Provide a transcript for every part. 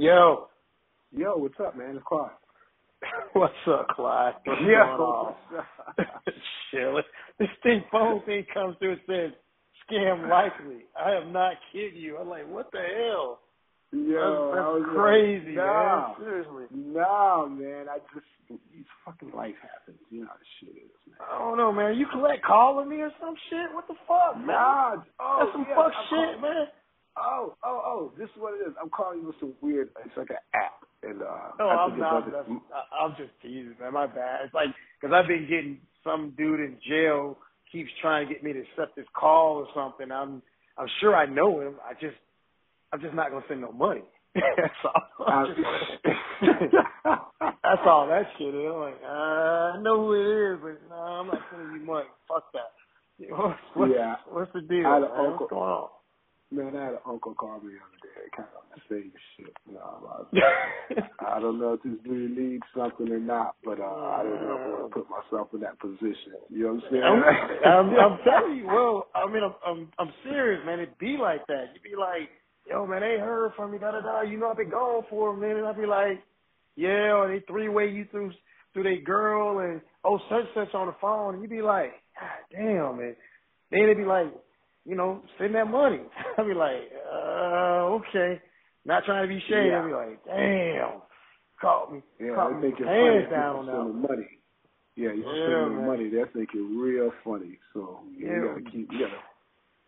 yo, Yo. What's up, man? It's Clyde. what's up, Clyde? What's yo? Shit, this thing phone thing comes through and says scam likely. I am not kidding you. I'm like, what the hell? Yo, that's, that's crazy, like, nah, man. Seriously. Nah, man. I just these fucking life happens. You know how this shit is, man. I don't know, man. You collect calling me or some shit? What the fuck, man? Nah, oh, that's some yeah, fuck I'm shit, calling, man. Oh, oh, oh! This is what it is. I'm calling you some weird. It's like an app, and uh. No, I I'm not. That's, I'm just teasing, man. My bad. It's like because I've been getting some dude in jail keeps trying to get me to accept his call or something. I'm I'm sure I know him. I just I'm just not gonna send no money. that's all. Uh, that's all that shit is. I'm like, uh, I know who it is, but no, I'm not sending you money. Fuck that. What's, yeah. What's the deal? I had man? an uncle, What's going on? Man, I had an uncle call me the other day, kind of the same shit. You know, I, I don't know if this dude needs something or not, but uh, I don't know if I want to put myself in that position. You know what I'm saying? I'm, I'm, I'm telling you, well, I mean, I'm, I'm, I'm serious, man. It be like that. You be like, yo, man, they heard from me, da da da. You know, I've been gone for a minute. I be like, yeah, or they three way you through through their girl and oh such such on the phone, and you be like, God damn, man. Then they be like, you know, send that money. I be like, uh, okay. Not trying to be shady. Yeah. I be like, damn, caught me, Yeah, caught me you're hands down on that. money. Yeah, you Yeah, sending man. money. They think you're real funny. So you Yeah. gotta keep, you gotta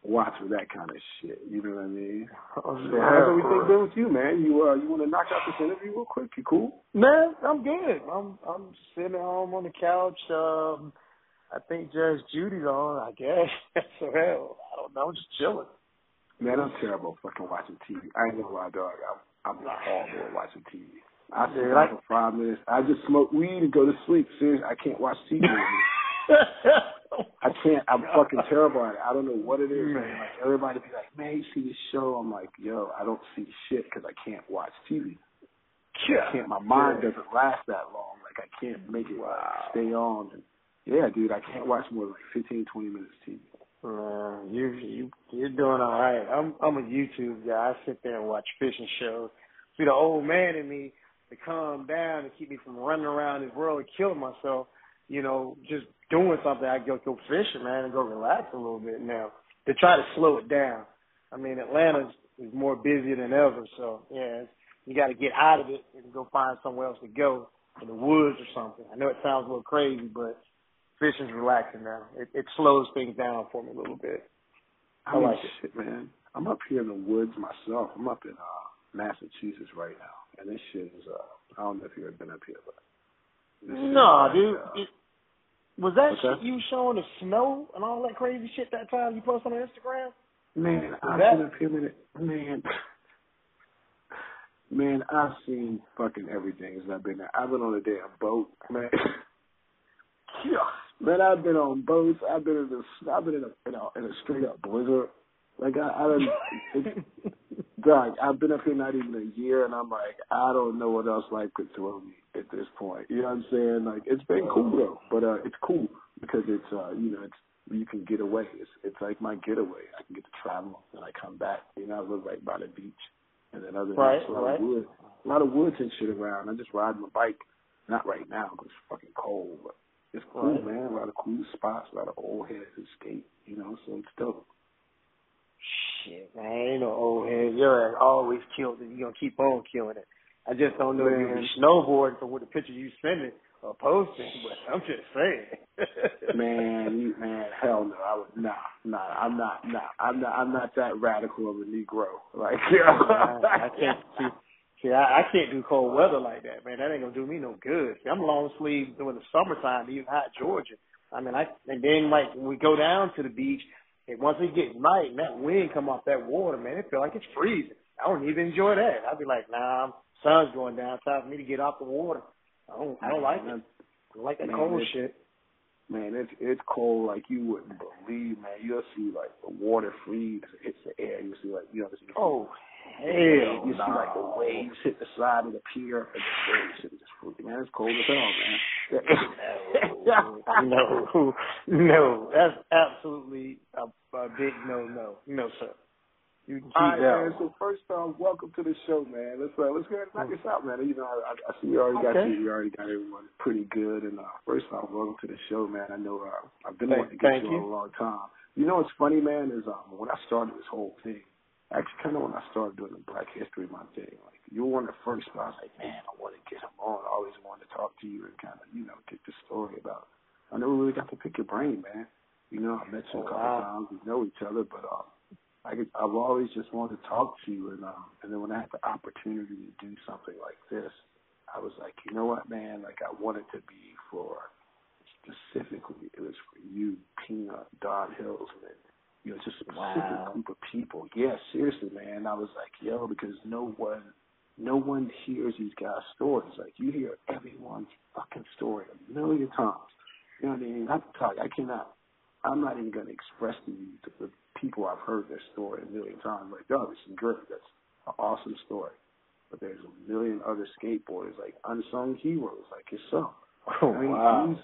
watch for that kind of shit. You know what I mean? Oh, So yeah. how's everything been with you, man? You uh, you want to knock out this interview real quick? You cool? Man, I'm good. I'm I'm sitting at home on the couch. Um, I think Judge Judy's on. I guess. so hell, I don't know. I'm just chilling. Man, I'm terrible fucking watching TV. I ain't gonna lie, dog. I'm I'm horrible at watching TV. I sit down I- for five minutes. I just smoke weed and go to sleep. Seriously, I can't watch TV. I can't. I'm fucking terrible at it. I don't know what it is. Man. Like everybody be like, "Man, you see this show?" I'm like, "Yo, I don't see shit because I can't watch TV. yeah. I can't. My mind Yeah. doesn't last that long. Like I can't make it like, Wow. stay on." And yeah, dude, I can't watch more than like 15, 20 minutes TV. Man, you you you're doing all right. I'm I'm a YouTube guy. I sit there and watch fishing shows. See the old man in me to calm down and keep me from running around this world and killing myself. You know, just doing something. I go go fishing, man, and go relax a little bit now to try to slow it down. I mean, Atlanta is more busy than ever, so yeah, you got to get out of it and go find somewhere else to go in the woods or something. I know it sounds a little crazy, but fishing's relaxing now. It, it slows things down for me a little bit. I, I mean, like it. man. I'm up here in the woods myself. I'm up in uh Massachusetts right now, and this shit is uh. I don't know if you've ever been up here, but No, is, dude. uh, It, was that What's shit you showing the snow and all that crazy shit that time you posted on Instagram? Man, I've that- been up here, man. Man, man, I've seen fucking everything as I've been there. I've been on a damn boat, man. man, I've been on boats. I've been in the. I've been in a in a, in a straight up blizzard. Like I, I don't. Dog, I've been up here not even a year, and I'm like, I don't know what else life could throw me at this point. You know what I'm saying? Like, it's been cool though, but uh, it's cool because it's uh, you know, it's you can get away. It's it's like my getaway. I can get to travel and I come back. You know, I live right by the beach, and then other than Right, that, it's a lot right. of wood, a lot of woods and shit around. I just ride my bike. Not right now because it's fucking cold, but it's cool, Right. man. A lot of cool spots, a lot of old heads who skate. You know, so it's dope. Shit, man, ain't no old head. Your ass always killed it. You gonna keep on killing it. I just don't know if you Man. be snowboarding for what the picture you sending or posting, but I'm just saying. man, you, man, hell no. I would nah, nah. I'm not, nah. I'm not. I'm not that radical of a Negro. Like, I, I can't see. See, I, I can't do cold weather like that, man. That ain't gonna do me no good. See, I'm long sleeve during the summertime, even hot Georgia. I mean, I and then like when we go down to the beach, and once it gets night and that wind come off that water, man, it feel like it's freezing. I don't even enjoy that. I'd be like, nah, sun's going down. Time for me to get off the water. I don't. I don't like it. I don't like that Man, cold shit. Man, it's it's cold like you wouldn't believe, man. You'll see like the water freeze, it hits the air. You see like you know, oh, you Oh you hell, see like the waves hit the side of the pier, and the waves hit just freaking. Man, it's cold as hell, man. no, no, that's absolutely a, a big no, no, no, sir. You can keep All right, that. man. So first off, welcome to the show, man. Let's uh, let's go ahead and knock this out, man. You know, I, I see you already got you. You already got everyone pretty good. And uh, first off, welcome to the show, man. I know uh, I've been Thank- wanting to get you you. a long time. You know what's funny, man, is um, when I started this whole thing, actually kind of when I started doing the Black History Month thing, like you were one of the first. But I was like, man, I want to get him on. I always wanted to talk to you and kind of you know get the story about. I never really got to pick your brain, man. You know, I met you a couple Wow. times. We know each other, but um, I could, I've always just wanted to talk to you, and um, and then when I had the opportunity to do something like this, I was like, you know what, man? Like I wanted to be for specifically, it was for you, Peanut, Don Hills, and you know, just a Wow. group of people. Yeah, seriously, man. I was like, yo, because no one, no one hears these guys' stories. Like you hear everyone's fucking story a million times. You know what I mean? To talk. I cannot. I'm not even to express to you to the people I've heard their story a million times. Like, oh, this is great. That's an awesome story. But there's a million other skateboarders, like unsung heroes, like yourself. Oh, I mean, wow. dudes,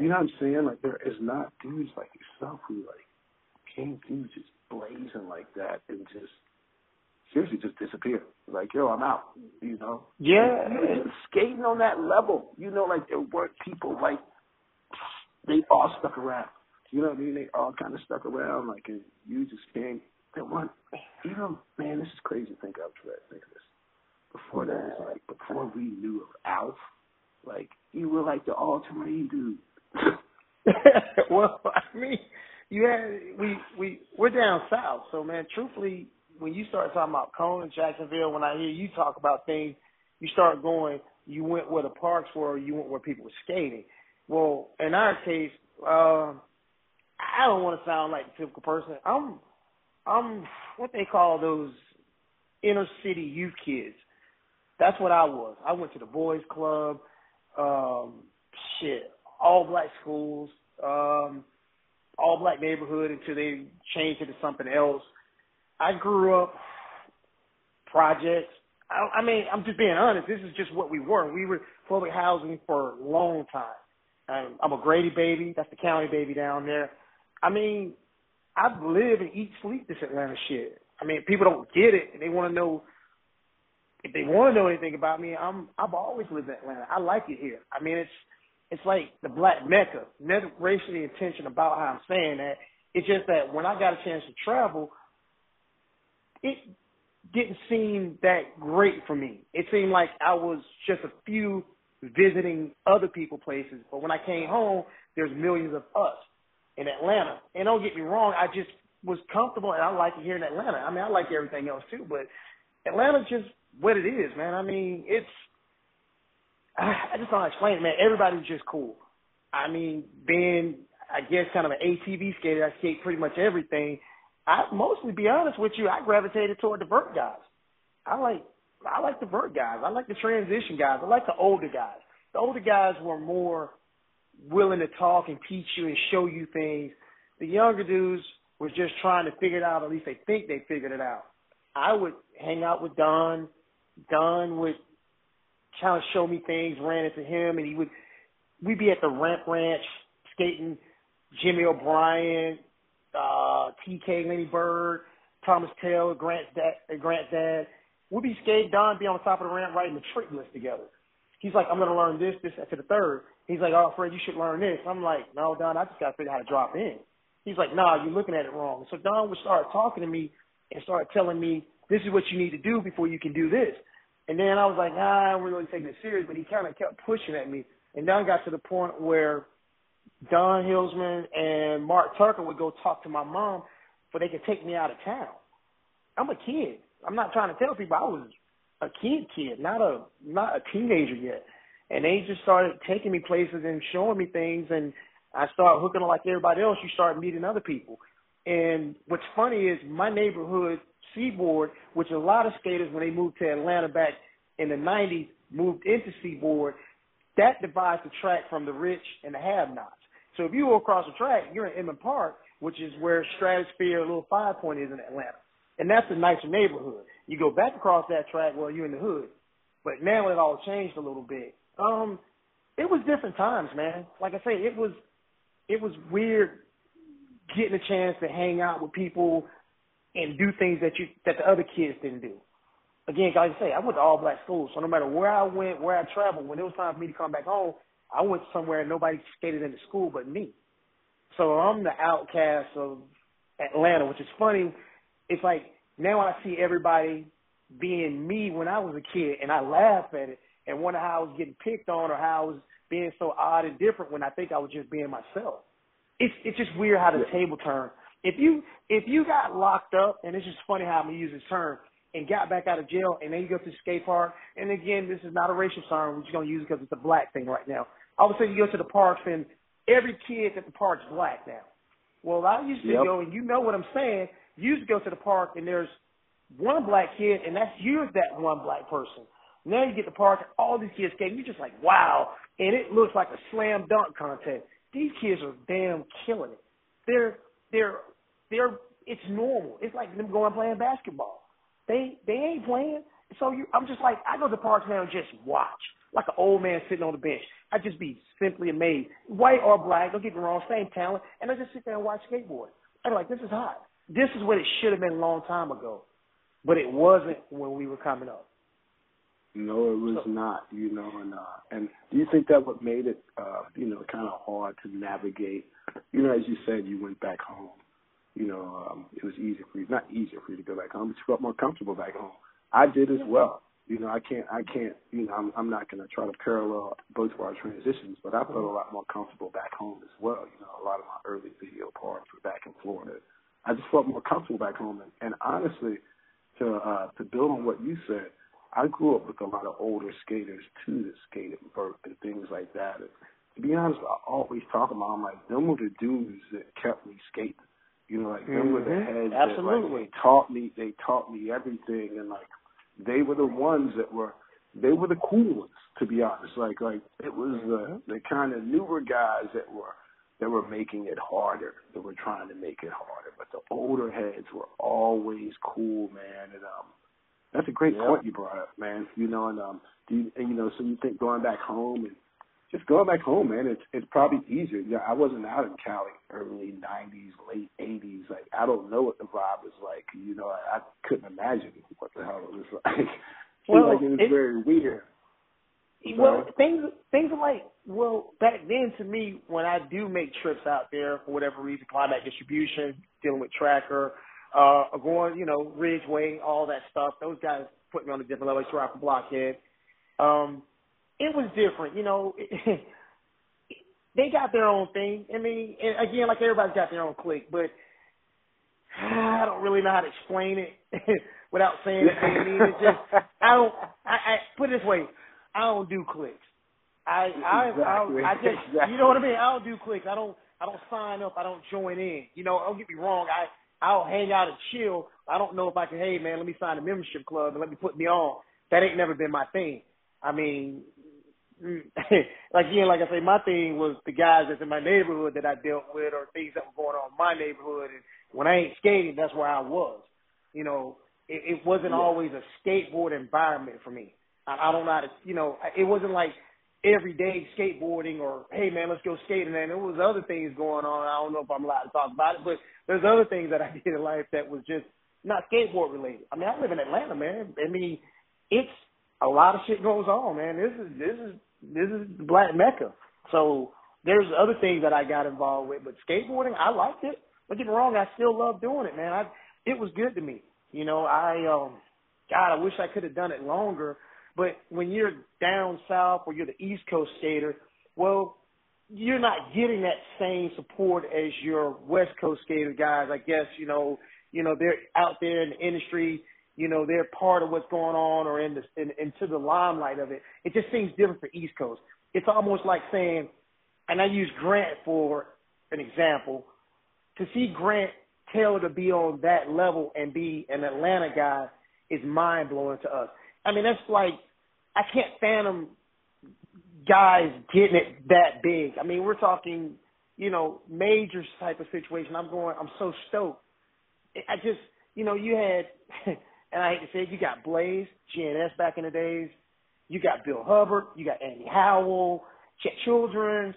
you know what I'm saying? Like, there is not dudes like yourself who like came through just blazing like that and just seriously just disappeared. Like, yo, I'm out. You know? Yeah. And skating on that level. You know, like there weren't people like they all stuck around. You know what I mean? They all kind of stuck around. Like, and you just came. There weren't. You know, man, this is crazy. to Think of that. Think of this. Before that, it's like before we knew of Alf, like you were like the all-terrain dude. well, I mean, you had we we we're down south, so man, truthfully, when you start talking about Kona, Jacksonville, when I hear you talk about things, you start going. You went where the parks were. You went where people were skating. Well, in our case, uh, I don't want to sound like the typical person. I'm I'm what they call those inner city youth kids. That's what I was. I went to the boys club, um, shit, all black schools, um, all black neighborhood until they changed it to something else. I grew up projects. I, I mean, I'm just being honest. This is just what we were. We were public housing for a long time. Um, I'm a Grady baby. That's the county baby down there. I mean, I live and eat, sleep this Atlanta shit. I mean, people don't get it, and they want to know if they want to know anything about me. I'm I've always lived in Atlanta. I like it here. I mean, it's it's like the black mecca. Never racially intention about how I'm saying that. It's just that when I got a chance to travel, it didn't seem that great for me. It seemed like I was just a few visiting other people places. But when I came home, there's millions of us in Atlanta. And don't get me wrong, I just was comfortable and I like it here in Atlanta. I mean, I like everything else too, but Atlanta's just what it is, man. I mean, it's I just don't explain it, man. Everybody's just cool. I mean, being I guess kind of an ATV skater, I skate pretty much everything. I mostly be honest with you, I gravitated toward the vert guys. I like I like the vert guys. I like the transition guys. I like the older guys. The older guys were more willing to talk and teach you and show you things. The younger dudes were just trying to figure it out. At least they think they figured it out. I would hang out with Don. Don would kind of show me things, ran into him, and he would. We'd be at the Ramp Ranch skating. Jimmy O'Brien, uh, TK, Lenny Bird, Thomas Taylor, Grant's dad, Grant's dad. We'd be skating. Don be on the top of the ramp writing the trick list together. He's like, I'm gonna learn this, this, that to the third. He's like, oh, Fred, you should learn this. I'm like, no, Don, I just gotta figure out how to drop in. He's like, nah, you're looking at it wrong. So Don would start talking to me and start telling me, this is what you need to do before you can do this. And then I was like, nah, I don't really take it serious, but he kind of kept pushing at me. And Don got to the point where Don Hillsman and Mark Tucker would go talk to my mom for they could take me out of town. I'm a kid. I'm not trying to tell people I was a kid kid, not a not a teenager yet. And they just started taking me places and showing me things and I started hooking up like everybody else, you start meeting other people. And what's funny is my neighborhood, Seaboard, which a lot of skaters when they moved to Atlanta back in the nineties moved into Seaboard, that divides the track from the rich and the have nots. So if you go across the track, you're in Inman Park, which is where Stratosphere, Little Five Point is in Atlanta. And that's a nicer neighborhood. You go back across that track, well, you're in the hood. But now it all changed a little bit. Um, it was different times, man. Like I say, it was it was weird getting a chance to hang out with people and do things that you that the other kids didn't do. Again, like I say, I went to all black schools, so no matter where I went, where I traveled, when it was time for me to come back home, I went somewhere and nobody skated in the school but me. So I'm the outcast of Atlanta, which is funny. It's like now I see everybody being me when I was a kid, and I laugh at it and wonder how I was getting picked on or how I was being so odd and different when I think I was just being myself. It's it's just weird how the table turned. If you if you got locked up, and it's just funny how I'm gonna use this term, and got back out of jail, and then you go to the skate park, and again, this is not a racial term, we're just gonna use it because it's a black thing right now. All of a sudden, you go to the parks, and every kid at the park's black now. Well, I used to yep. go, and you know what I'm saying. You used to go to the park, and there's one black kid, and that's you're that one black person. Now you get to the park, and all these kids skating. You're just like, wow, and it looks like a slam dunk contest. These kids are damn killing it. They're they're they're it's normal. It's like them going playing basketball. They they ain't playing. So you, I'm just like I go to parks now and just watch like an old man sitting on the bench. I just be simply amazed, white or black. Don't get me wrong, same talent, and I just sit there and watch skateboard. I'm like, this is hot. This is what it should have been a long time ago, but it wasn't when we were coming up. No, it was so, not. You know, and uh, and do you think that what made it, uh, you know, kind of hard to navigate? You know, as you said, you went back home. You know, um, it was easier for you, not easier for you to go back home, but you felt more comfortable back home. I did as well. You know, I can't, I can't, you know, I'm, I'm not going to try to parallel both of our transitions, but I felt a lot more comfortable back home as well. You know, a lot of my early video parts were back in Florida. I just felt more comfortable back home, and, and honestly, to uh, to build on what you said, I grew up with a lot of older skaters too that skated vert and things like that. And to be honest, I always talk about them like them were the dudes that kept me skating. You know, like them mm-hmm. were the mm-hmm. heads Absolutely. that like they taught me they taught me everything and like they were the ones that were they were the cool ones to be honest. Like like it was the mm-hmm. the kind of newer guys that were that were making it harder, that were trying to make it harder. But the older heads were always cool, man. And um that's a great yep. point you brought up, man. You know, and um, do you, and, you know, so you think going back home and just going back home, man, it's it's probably easier. Yeah, I wasn't out in Cali early '90s, late '80s. Like I don't know what the vibe was like. You know, I, I couldn't imagine what the hell it was like. well, like it was it, very weird. Well, things things are like well back then to me when I do make trips out there for whatever reason, climate distribution, dealing with tracker, uh, going, you know, Ridgeway, all that stuff. Those guys put me on a different level. I rock a blockhead. Um, it was different, you know. they got their own thing. I mean, and again, like everybody's got their own clique, but I don't really know how to explain it without saying it. I mean, it's just I don't. I, I put it this way, I don't do cliques. I I exactly. I, I just exactly. you know what I mean. I don't do cliques. I don't I don't sign up. I don't join in. You know, don't get me wrong. I I'll hang out and chill. I don't know if I can, hey man, let me sign a membership club and let me put me on. That ain't never been my thing. I mean, like again, like I say, my thing was the guys that's in my neighborhood that I dealt with or things that were going on in my neighborhood. And when I ain't skating, that's where I was. You know, it, it wasn't yeah. always a skateboard environment for me. I, I don't know how to, you know, it wasn't like everyday skateboarding or hey man, let's go skating. And there was other things going on. I don't know if I'm allowed to talk about it, but there's other things that I did in life that was just not skateboard related. I mean, I live in Atlanta, man. I mean, it's a lot of shit goes on, man. This is this is this is Black Mecca. So there's other things that I got involved with, but skateboarding, I liked it. Don't get me wrong, I still love doing it, man. I it was good to me. You know, I um God, I wish I could have done it longer. But when you're down south or you're the East Coast skater, well, you're not getting that same support as your West Coast skater guys. I guess you know, you know they're out there in the industry. You know they're part of what's going on or in the in, into the limelight of it. It just seems different for East Coast. It's almost like saying, and I use Grant for an example. To see Grant Taylor to be on that level and be an Atlanta guy is mind blowing to us. I mean, that's like I can't fathom guys getting it that big. I mean, we're talking, you know, major type of situation. I'm going, I'm so stoked. I just, you know, you had, and I hate to say it, you got Blaze, GNS back in the days. You got Bill Hubbard. You got Andy Howell, Chet Childress.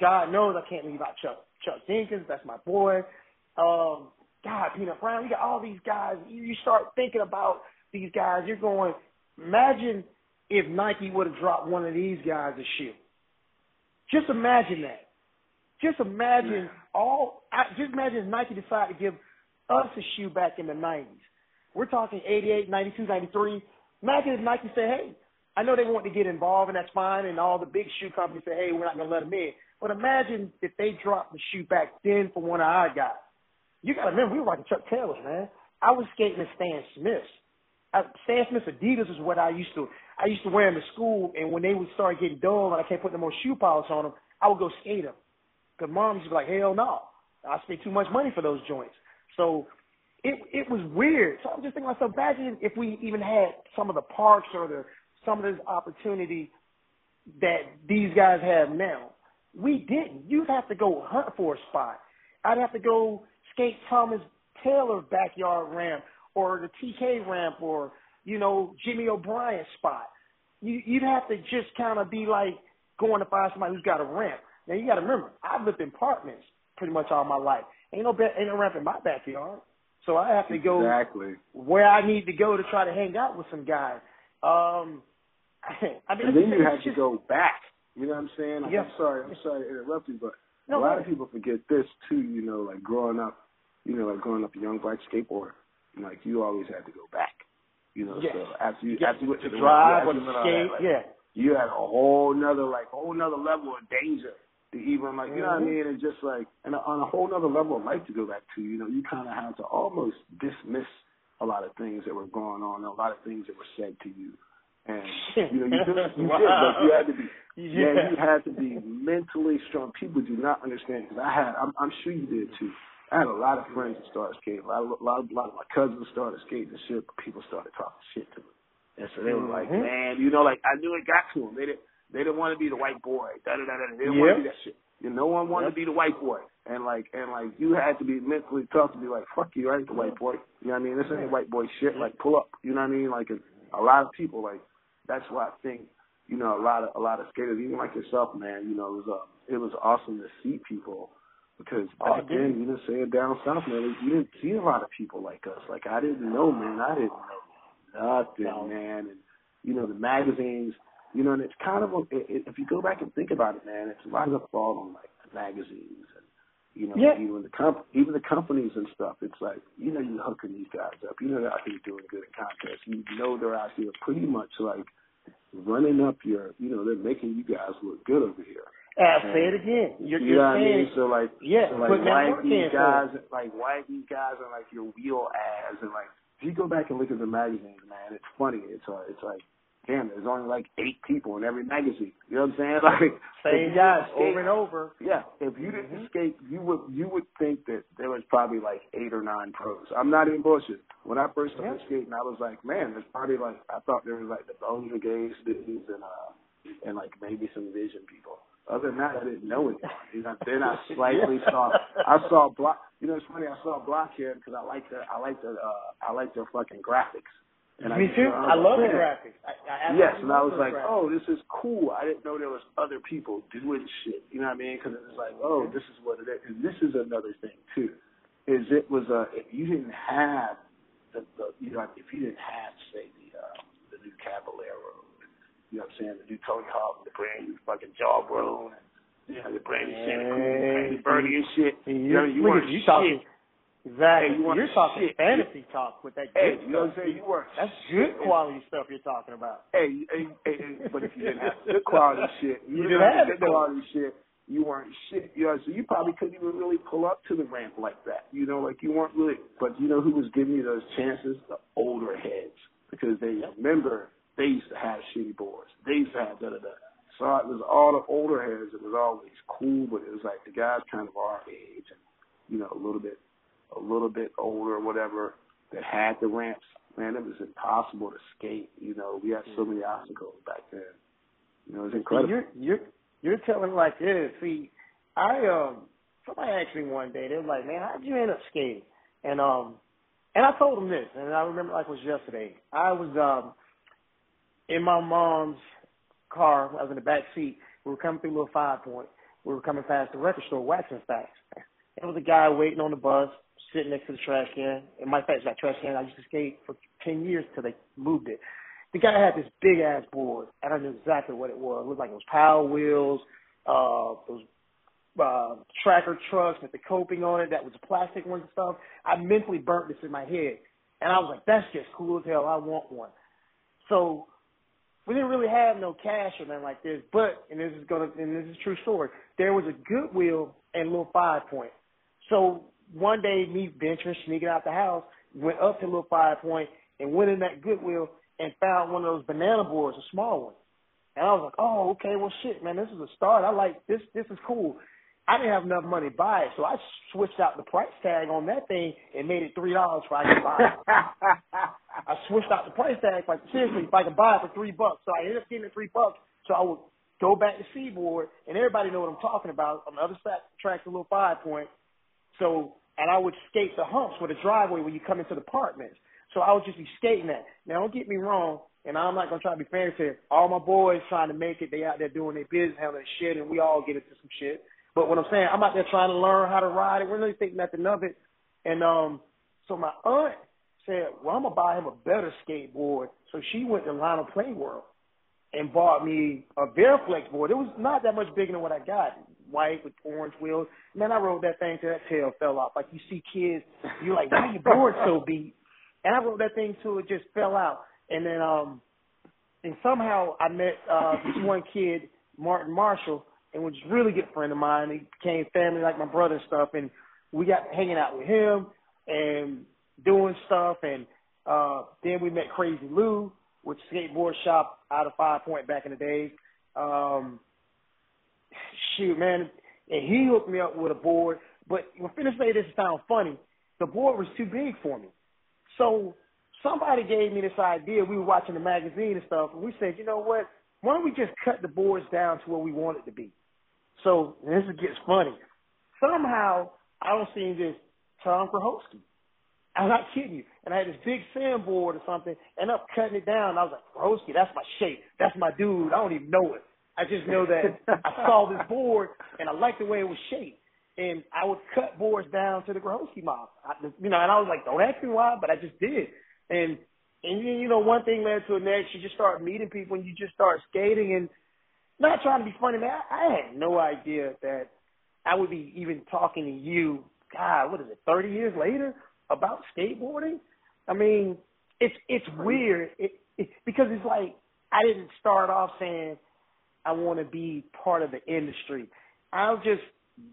God knows I can't leave out Chuck Chuck Dinkins. That's my boy. Um, God, Peanut Brown, you got all these guys. You, you start thinking about these guys. You're going, imagine if Nike would have dropped one of these guys a shoe. Just imagine that. Just imagine all. I, just imagine if Nike decided to give us a shoe back in the '90s. We're talking '88, '92, '93. Imagine if Nike said, "Hey, I know they want to get involved, and that's fine." And all the big shoe companies say, "Hey, we're not going to let them in." But imagine if they dropped the shoe back then for one of our guys. You got to remember, we were rocking Chuck Taylors, man. I was skating at Stan Smith's. I, Stan Smith's Adidas is what I used to. I used to wear them to school, and when they would start getting dull and I can't put no more shoe polish on them, I would go skate them. Cause mom used to be like, hell no, I spent too much money for those joints. So it it was weird. So I'm just thinking myself, imagine if we even had some of the parks or the some of this opportunity that these guys have now. We didn't. You'd have to go hunt for a spot. I'd have to go skate Thomas Taylor backyard ramp or the TK ramp or you know Jimmy O'Brien spot. You, you'd have to just kind of be like going to find somebody who's got a ramp. Now you got to remember, I've lived in apartments pretty much all my life. Ain't no ain't no ramp in my backyard, so I have to go exactly where I need to go to try to hang out with some guys. Um, I mean, and then you have just, to go back. You know what I'm saying? Like, yeah. I'm sorry, I'm sorry to interrupt you, but no, a lot no. of people forget this too. You know, like growing up, you know, like growing up a young black skateboarder, like you always had to go back. You know, Yes. so after you Yeah, after you went to the drive or the skate, that, like, yeah. you had a whole nother like whole nother level of danger to even like you know what I Mhm. mean, and just like and on a whole nother level of life to go back to. You know, you kind of had to almost dismiss a lot of things that were going on, a lot of things that were said to you, and you know you did, you Wow. did, but you had to be Yeah. yeah, you had to be mentally strong. People do not understand because I had, I'm, I'm sure you did too. I had a lot of friends that started skating. A lot, of, a lot, of, a lot of my cousins started skating and shit, but people started talking shit to me. And so they were like, Mhm. man, you know, like I knew it got to them. They didn't, they didn't want to be the white boy. Da da da da. They didn't want to be that shit. You know, no one wanted Yep. to be the white boy. And like, and like, you had to be mentally tough to be like, fuck you, I ain't the white boy. You know what I mean? This ain't white boy shit. Like, pull up. You know what I mean? Like, a lot of people, like, that's why I think you know, a lot of a lot of skaters, even like yourself, man. You know, it was uh, it was awesome to see people because Oh, back dude. then, you didn't say it down south, man. You didn't see a lot of people like us. Like I didn't know, man. I didn't know nothing, No. man. And you know, the magazines, you know, and it's kind of a, it, it, if you go back and think about it, man, it's a lot of the fault on like the magazines and you know, Yeah. even the comp- even the companies and stuff. It's like you know, you're hooking these guys up. You know, they're out here doing good in contests. You know, they're out here pretty much like running up your, you know, they're making you guys look good over here. Uh, say it again. You're, you know what I mean? So like, Yeah, so like why these in guys, like why these guys are like your wheel ass, and like if you go back and look at the magazines, man, it's funny. It's uh, it's like, damn, there's only like eight people in every magazine. You know what I'm saying? Like same guys skate- over and over. yeah, if you didn't Mhm. skate, you would you would think that there was probably like eight or nine pros. I'm not even bullshit. When I first started Yeah. skating, I was like, man, there's probably like I thought there was like the Belgian gays dudes and uh and like maybe some vision people. Other than that, I didn't know anyone. You know, then I slightly saw I saw block. You know, it's funny. I saw blockhead because I like the I like the uh I like their fucking graphics. And Me I, too. know, I love like, the graphics. I, I Yes, and I was like, graphics. oh, this is cool. I didn't know there was other people doing shit. You know what I mean? Because it was like, oh, this is what it is. And this is another thing too, is it was uh, if you didn't have the, the you know if you didn't have say the uh, the new Caballero, you know what I'm saying, the new Tony Hawk, the brand new fucking Jawbone, and you know the brand new Santa Cruz, Hey, brand new Bernie and shit. You, You know, you weren't you talking shit. exactly. Hey, you are talking shit. fantasy talk with that Hey, good you know what I'm saying? You weren't That's shit. good quality stuff you're talking about. Hey, hey, hey, hey, but if you didn't have good quality shit, You you, didn't have good quality shit, you weren't shit. You know, so you probably couldn't even really pull up to the ramp like that. You know, like you weren't really. But you know who was giving you those chances? The older heads, because they remember they used to have shitty boards. They used to have da da da. So it was all the older heads. It was always cool, but it was like the guys kind of our age and you know a little bit, a little bit older, or whatever, that had the ramps man, it was impossible to skate. You know, we had so many obstacles back then. You know, it was See, incredible. you're you're you're telling like this. See, I um somebody asked me one day, they were like, Man, how'd you end up skating? And um and I told them this, and I remember like it was yesterday. I was um in my mom's car, I was in the back seat, we were coming through Little Five Point. We were coming past the record store, Wax and Facts. There was a guy waiting on the bus, sitting next to the trash can. And my fact, that trash can I used to skate for ten years till they moved it. The guy had this big ass board. And I know exactly what it was. It looked like it was Power Wheels, uh, those uh, tracker trucks with the coping on it that was plastic ones and stuff. I mentally burnt this in my head. And I was like, that's just cool as hell. I want one. So we didn't really have no cash or nothing like this, but and this is gonna and this is true story. There was a Goodwill and Little Five Point. So one day, me venturing, sneaking out the house, went up to Little Five Point and went in that Goodwill and found one of those banana boards, a small one. And I was like, oh, okay, well, shit, man, this is a start. I like this. This is cool. I didn't have enough money to buy it, so I switched out the price tag on that thing and made it three dollars for I could buy it. I switched out the price tag like seriously, if I could buy it for three bucks. So I ended up getting it three bucks. So I would go back to Seaboard, and everybody know what I'm talking about. On the other side, track's a little five point. So and I would skate the humps with a driveway when you come into the apartments. So I would just be skating that. Now don't get me wrong, and I'm not gonna try to be fancy. All my boys trying to make it, they out there doing their business, handling shit, and we all get into some shit. But what I'm saying, I'm out there trying to learn how to ride it. We really think nothing of it. And um, so my aunt said, "Well, I'm gonna buy him a better skateboard." So she went to Lionel Playworld and bought me a Veriflex board. It was not that much bigger than what I got, white with orange wheels. Man, I rode that thing till that tail fell off. Like you see kids, you're like, "Why your board so beat?" And I rode that thing till it just fell out. And then um, and somehow I met uh this one kid, Martin Marshall and was a really good friend of mine. He became family like my brother and stuff, and we got hanging out with him and doing stuff. And uh, then we met Crazy Lou, which skateboard shop out of Five Point back in the day. Um, shoot, man, and he hooked me up with a board. But when finish say this sound funny, the board was too big for me. So somebody gave me this idea. We were watching the magazine and stuff, and we said, you know what? Why don't we just cut the boards down to where we want it to be? So this gets funny. Somehow I don't see this Tom Groholski. I'm not kidding you. And I had this big sandboard or something, and up cutting it down. I was like, Groholski, that's my shape. That's my dude. I don't even know it. I just know that I saw this board and I liked the way it was shaped. And I would cut boards down to the Groholski model. I, you know, and I was like, don't ask me why, but I just did. And and you know, one thing led to the next. You just start meeting people, and you just start skating, and not trying to be funny, man. I, I had no idea that I would be even talking to you. God, what is it? Thirty years later about skateboarding. I mean, it's it's weird it, it, because it's like I didn't start off saying I want to be part of the industry. I just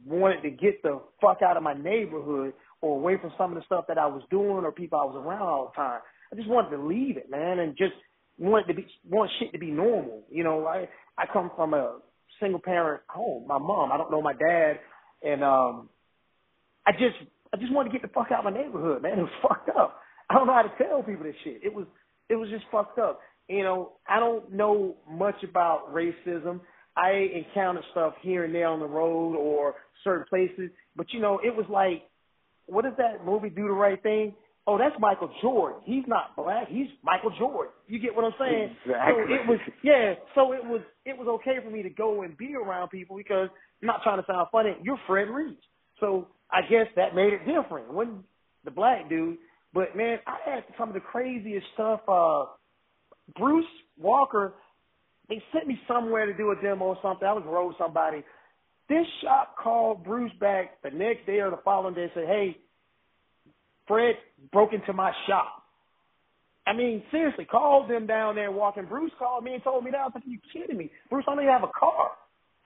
wanted to get the fuck out of my neighborhood or away from some of the stuff that I was doing or people I was around all the time. I just wanted to leave it, man, and just want to be want shit to be normal. You know, I I come from a single parent home. My mom, I don't know my dad, and um, I just I just wanted to get the fuck out of my neighborhood, man. It was fucked up. I don't know how to tell people this shit. It was it was just fucked up. You know, I don't know much about racism. I encountered stuff here and there on the road or certain places, but you know, it was like, what is that movie? Do the right thing oh, that's Michael Jordan. He's not black. He's Michael Jordan. You get what I'm saying? Exactly. So it was, yeah. So it was, it was okay for me to go and be around people because I'm not trying to sound funny. You're Fred Reese, so I guess that made it different. Wasn't the black dude, but man, I had some of the craziest stuff. Uh, Bruce Walker, they sent me somewhere to do a demo or something. I was road somebody. This shop called Bruce back the next day or the following day and said, "Hey, Fred broke into my shop. I mean, seriously, called them down there walking. Bruce called me and told me that. I was like, Are you kidding me? Bruce, I don't even have a car.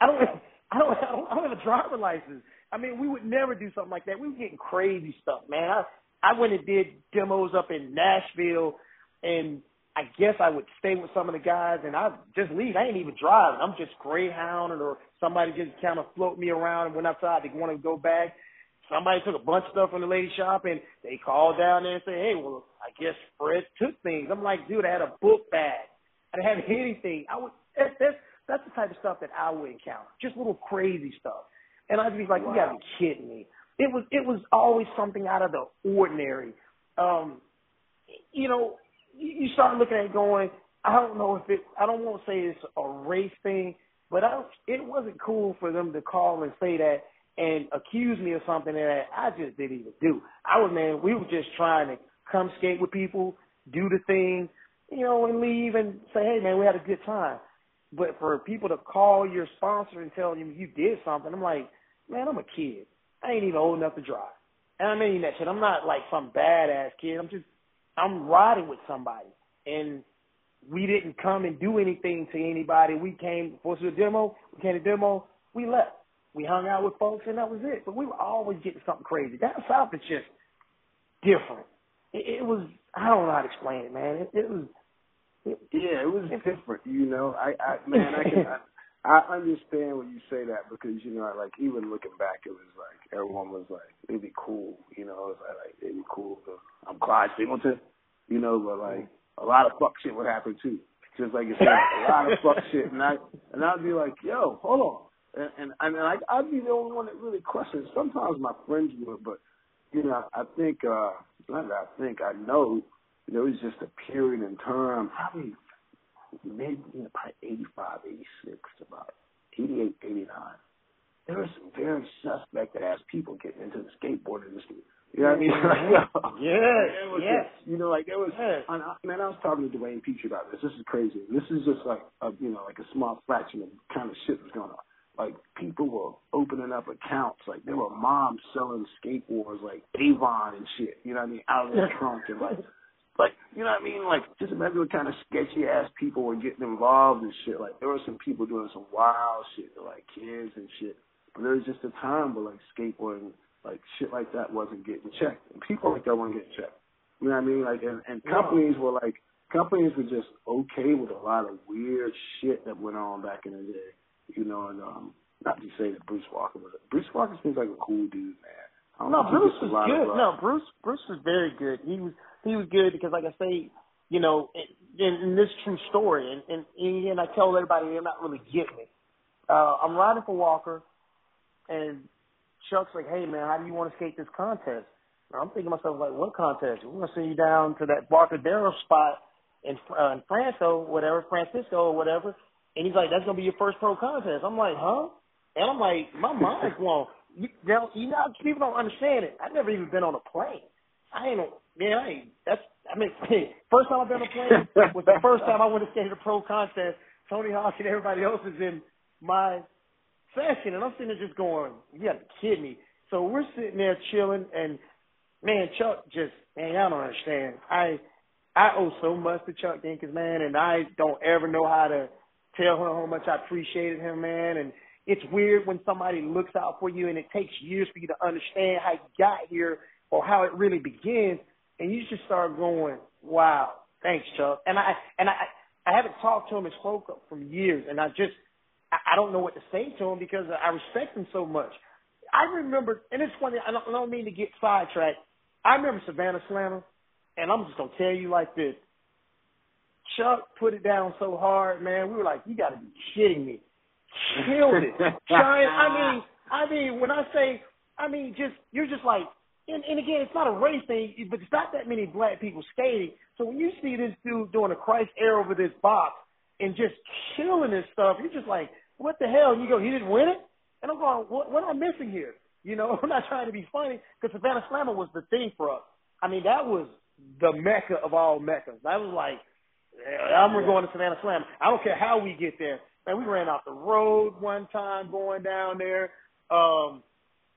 I don't I don't I don't, I don't have a driver license. I mean, we would never do something like that. We were getting crazy stuff, man. I I went and did demos up in Nashville and I guess I would stay with some of the guys and I just leave. I ain't even driving. I'm just greyhounding or somebody just kind of float me around and went outside. They want to go back somebody took a bunch of stuff from the lady shop and they called down there and said, Hey, well, I guess Fred took things. I'm like, dude, I had a book bag. I didn't have anything. I would that's that's that's the type of stuff that I would encounter. Just little crazy stuff. And I'd be like, wow. You gotta be kidding me. It was it was always something out of the ordinary. Um you know, you start looking at it going, I don't know if it I don't want to say it's a race thing, but I, it wasn't cool for them to call and say that and accuse me of something that I just didn't even do. I was man, we were just trying to come skate with people, do the thing, you know, and leave and say, hey man, we had a good time. But for people to call your sponsor and tell you you did something, I'm like, man, I'm a kid. I ain't even old enough to drive. And I mean that shit. I'm not like some badass kid. I'm just, I'm riding with somebody. And we didn't come and do anything to anybody. We came, for a demo, we came to demo, we left. We hung out with folks and that was it. But we were always getting something crazy. Down south is just different. It, it was, I don't know how to explain it, man. It, it was, yeah, it was different. You know, I, I man, I can. I, I understand when you say that because you know, like even looking back, it was like everyone was like, it'd be cool, you know, it was like it'd be cool. I'm Clyde Singleton, you know, but like a lot of fuck shit would happen too. Just like you said, a lot of fuck shit, and I and I'd be like, yo, hold on, and and, and like I'd be the only one that really questions. Sometimes my friends would, but you know, I think uh not that I think I know you know, it was just a period in time, probably maybe you know, probably 85, 86 about 88, 89. There were some very suspect ass people getting into the skateboard industry. You know what I mean? yeah, yes. you know, like there was. Yes. I, man, I was talking to Dwayne Petrie about this. This is crazy. This is just like a, you know, like a small fraction of kind of shit that's going on. Like people were opening up accounts. Like there were moms selling skateboards, like Avon and shit. You know what I mean? Out of their trunk and like like, you know what I mean? Like, just imagine what kind of sketchy ass people were getting involved and shit. Like, there were some people doing some wild shit, like kids and shit. But there was just a time where like skateboarding, like shit like that wasn't getting checked, and people like that weren't getting checked. You know what I mean? Like, and, and companies were like, companies were just okay with a lot of weird shit that went on back in the day. You know, and um, not to say that Bruce Walker was. Bruce Walker seems like a cool dude, man. No, Bruce was good. No, Bruce Bruce was very good. He was he was good because, like I say, you know, in, in this true story, and, and, and I tell everybody they're not really getting it. Uh, I'm riding for Walker, and Chuck's like, "Hey man, how do you want to skate this contest?" And I'm thinking to myself like, "What contest? We're gonna send you down to that Barcadero spot in uh, in Franco, whatever, Francisco or whatever." And he's like, "That's gonna be your first pro contest." I'm like, "Huh?" And I'm like, my mind's blown. You, now, you know, people don't understand it. I've never even been on a plane. I ain't man, I ain't, that's, I mean, first time I've been on a plane was the first time I went to skate a pro contest. Tony Hawk and everybody else is in my session, and I'm sitting there just going, you got to kid me. So we're sitting there chilling, and man, Chuck just, man, I don't understand. I, I owe so much to Chuck Dinkins, man, and I don't ever know how to tell him how much I appreciated him, man. And it's weird when somebody looks out for you, and it takes years for you to understand how you got here or how it really begins and you just start going, wow, thanks, Chuck. And I and I I haven't talked to him and spoke up from years, and I just I, I don't know what to say to him because I respect him so much. I remember, and it's funny. I don't, I don't mean to get sidetracked. I remember Savannah Slammer, and I'm just gonna tell you like this. Chuck put it down so hard, man. We were like, "You got to be kidding me!" Killed it, Giant. I mean, I mean, when I say, I mean, just you're just like, and, and again, it's not a race thing, but it's not that many black people skating. So when you see this dude doing a Christ air over this box and just killing this stuff, you're just like, what the hell? And you go, he didn't win it? And I'm going, what, what am I missing here? You know, I'm not trying to be funny because Savannah Slammer was the thing for us. I mean, that was the mecca of all meccas. That was like, I'm going to Savannah Slammer. I don't care how we get there. Man, we ran off the road one time going down there. Um,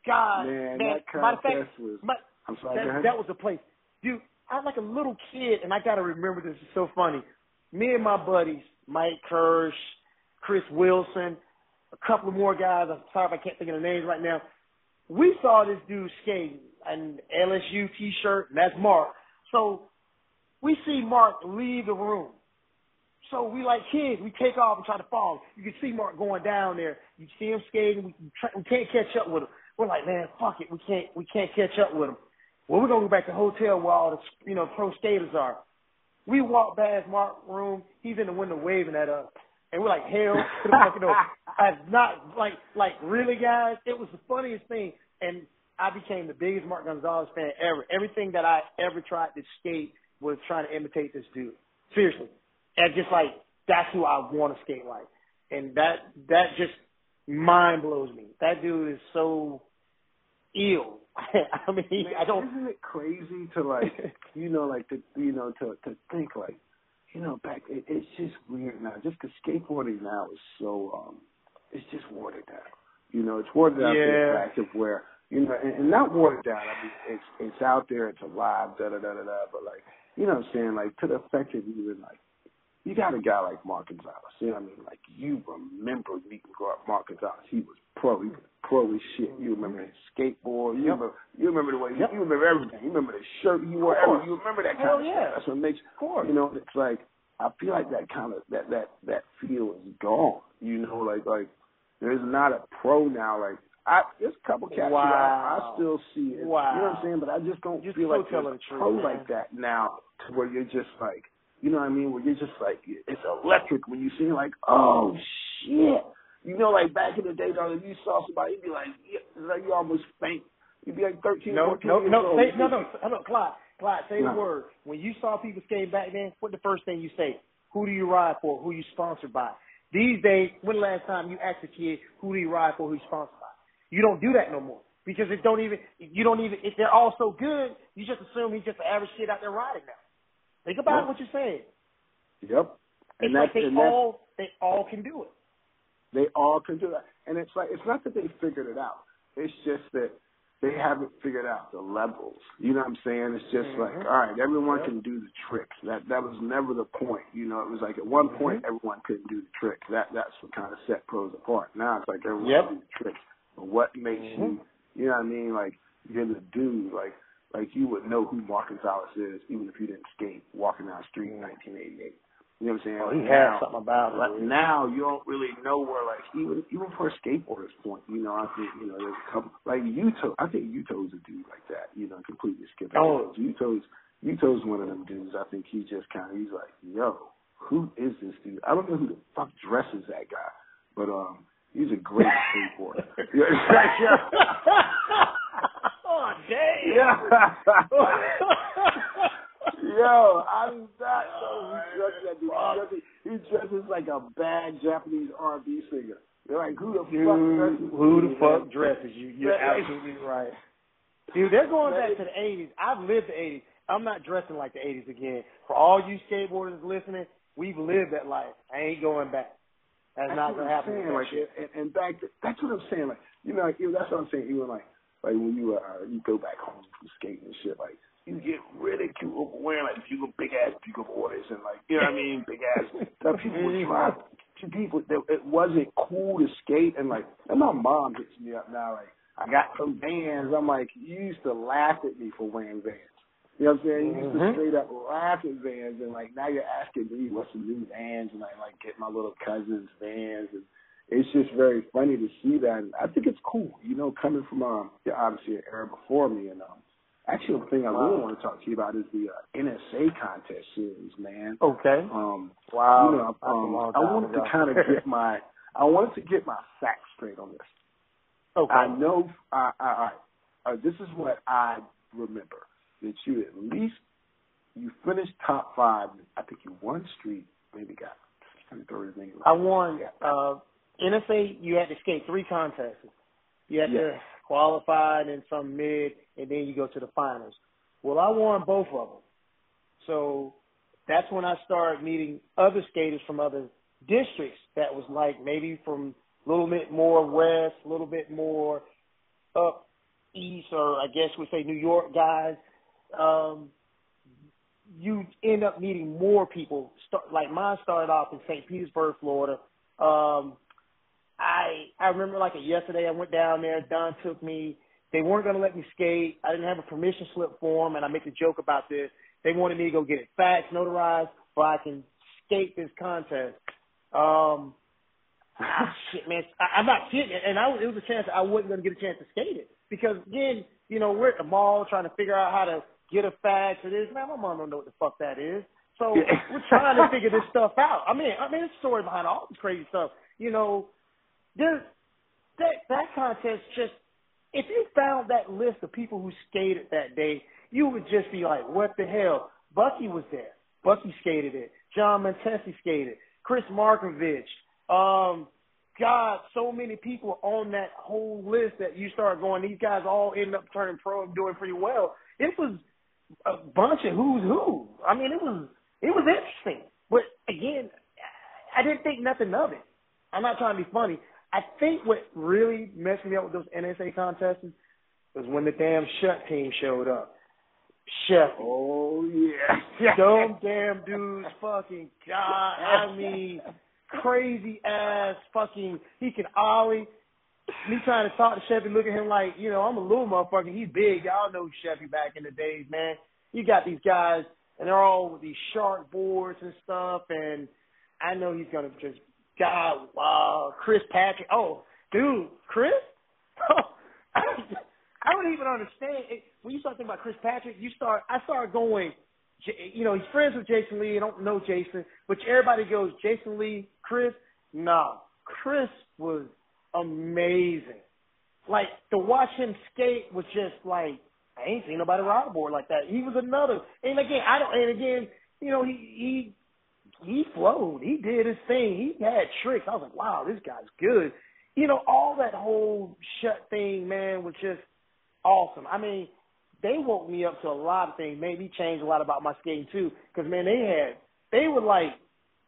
God, man, man that contest fact, was. My, I'm sorry. That, that was the place, dude. I'm like a little kid, and I gotta remember this. It's so funny. Me and my buddies, Mike Kirsch, Chris Wilson, a couple of more guys. I'm sorry if I can't think of the names right now. We saw this dude skating an LSU T-shirt, and that's Mark. So we see Mark leave the room. So we like kids, we take off and try to follow. You can see Mark going down there. You see him skating. We, try, we can't catch up with him. We're like, man, fuck it, we can't we can't catch up with them. Well, we're gonna go back to the hotel where all the you know pro skaters are. We walk past Mark's room. He's in the window waving at us, and we're like, hell, to the fucking door. I've not like like really, guys. It was the funniest thing, and I became the biggest Mark Gonzalez fan ever. Everything that I ever tried to skate was trying to imitate this dude. Seriously, and just like that's who I want to skate like, and that that just mind blows me. That dude is so ill. I mean, Man, I don't. Isn't it crazy to like, you know, like to you know to to think like, you know, back it, it's just weird now. Just because skateboarding now is so um, it's just watered down. You know, it's watered down to the fact of where you know, and, and not watered down. I mean, it's it's out there, it's alive, da da da da da. But like, you know, what I'm saying like to the effect of even like you got a guy like Mark Gonzalez. You know what I mean? Like you remember meeting Mark Gonzalez. He was pro. He was pro as shit. You remember his skateboard. You Yep. remember. You remember the way. Yep. You remember everything. You remember the shirt he wore. Everything. You remember that Hell kind of yeah. stuff. That's what makes. Of course. You know, it's like I feel like that kind of that that that feel is gone. You know, like like there's not a pro now. Like I, there's a couple cats that I, I still see. It. Wow. You know what I'm saying? But I just don't You're feel like there's a the truth, pro man. like that now, to where you're just like, you know what I mean? Where you're just like, it's electric when you see like, oh shit. You know, like back in the day, though, if you saw somebody, you'd be like, yeah, like you almost faint. You'd be like 13, No, 14 no, years no, old. say, no, no, no, Clyde, Clyde, say No. the word. When you saw people skate back then, what the first thing you say? Who do you ride for? Who you sponsored by? These days, when the last time you asked a kid who do you ride for? Who you sponsored by? You don't do that no more because it don't even. You don't even. If they're all so good, you just assume he's just an average kid out there riding now. Think about Yeah. what you're saying. Yep. It's And like they all they all can do it. They all can do that. And it's like, it's not that they figured it out. It's just that they haven't figured out the levels. You know what I'm saying? It's just like, Mhm. all right, everyone Yep. can do the tricks. That that was never the point. You know, it was like at one Mhm. point everyone couldn't do the tricks. That that's what kind of set pros apart. Now it's like everyone Yep. can do the tricks. But what makes Mhm. you, you know what I mean? Like you're the dude. Like like you would know who Mark Gonzalez is even if you didn't skate walking down the street in 1988. You know what I'm saying? Oh, he Now- has something about but it. now you don't really know where, like, even even for a skateboarder's point, you know, I think you know there's a couple like Yuto. I think Yuto's a dude like that. You know, completely skipping. Oh. Yuto's Yuto's one of them dudes. I think he just kind of he's like, yo, who is this dude? I don't know who the fuck dresses that guy, but um, he's a great skateboarder. oh damn. yeah. Yo, I do not know who dresses that. He dresses, he dresses like a bad Japanese R&B singer. They're like, who the fuck dresses who the fuck dresses you? You're absolutely right. Dude, they're going back to the '80s. I've lived the '80s. I'm not dressing like the '80s again. For all you skateboarders listening, we've lived that life. I ain't going back. That's, That's not gonna happen. saying. Like, and, and back, to, that's what I'm saying. Like, you know, like, even, that's what I'm saying. Even like, like when you uh, you go back home from skating and shit, like you get ridiculed for wearing like bugle, big ass bugle boys and like, you know what I mean, big ass. That people would drive to people that it wasn't cool to skate and like, and my mom hits me up now like, I got some Vans. I'm like, you used to laugh at me for wearing Vans. You know what I'm saying? You used to Mhm. straight up laugh at Vans, and like now you're asking me what's the new Vans, and I like get my little cousin's Vans, and it's just very funny to see that. And I think it's cool, you know, coming from um, obviously an era before me, and um, actually the thing I really Wow. want to talk to you about is the uh, NSA contest series, man. Okay. Um, Wow. you know, um, I wanted to kind of get my, I wanted to get my facts straight on this. okay. I know. I, I, I, uh, this is what I remember that you at least you finished top five. I think you won street. Maybe got third, maybe. I won uh NSA you had to skate three contests. You had to Qualify and some mid and then you go to the finals. Well I won both of them. So that's when I started meeting other skaters from other districts that was like maybe from a little bit more west, a little bit more up east or I guess we say New York guys. Um you end up meeting more people. Start, like mine started off in St. Petersburg, Florida. Um, I I remember like a yesterday. I went down there. Don took me. They weren't going to let me skate. I didn't have a permission slip for them, and I make a joke about this. They wanted me to go get it faxed, notarized, so I can skate this contest. Um, ah, shit, man, I, I'm not kidding. And I, it was a chance I wasn't going to get a chance to skate it because again, you know, we're at the mall trying to figure out how to get a fax or this. Man, my mom don't know what the fuck that is. So we're trying to figure this stuff out. I mean, I mean, it's a story behind all this crazy stuff. You know, there, that that contest just if you found that list of people who skated that day, you would just be like, what the hell? Bucky was there. Bucky skated it. John Montesi skated. Chris Markovich. Um, God, so many people on that whole list that you start going, these guys all end up turning pro and doing pretty well. It was a bunch of who's who. I mean, it was it was interesting, but again, I didn't think nothing of it. I'm not trying to be funny. I think what really messed me up with those NSA contests was when the damn shut team showed up. Chef. Oh yeah. Those damn dudes fucking God. I mean crazy ass fucking he can ollie. Me trying to talk to Chevy, look at him like, you know, I'm a little motherfucker. He's big. Y'all know Chevy back in the days, man. You got these guys and they're all with these shark boards and stuff and I know he's gonna just God wow, Chris Pastras. Oh, dude, Chris? Oh, I don't even understand. It, when you start thinking about Chris Pastras, you start. I start going. You know, he's friends with Jason Lee. I don't know Jason, but everybody goes Jason Lee, Chris. No, Chris was amazing. Like to watch him skate was just like I ain't seen nobody ride a board like that. He was another. And again, I don't. And again, you know, he he he flowed. He did his thing. He had tricks. I was like, wow, this guy's good. You know, all that whole shut thing, man, was just awesome. I mean, they woke me up to a lot of things, made me change a lot about my skating too. Because man, they had they were like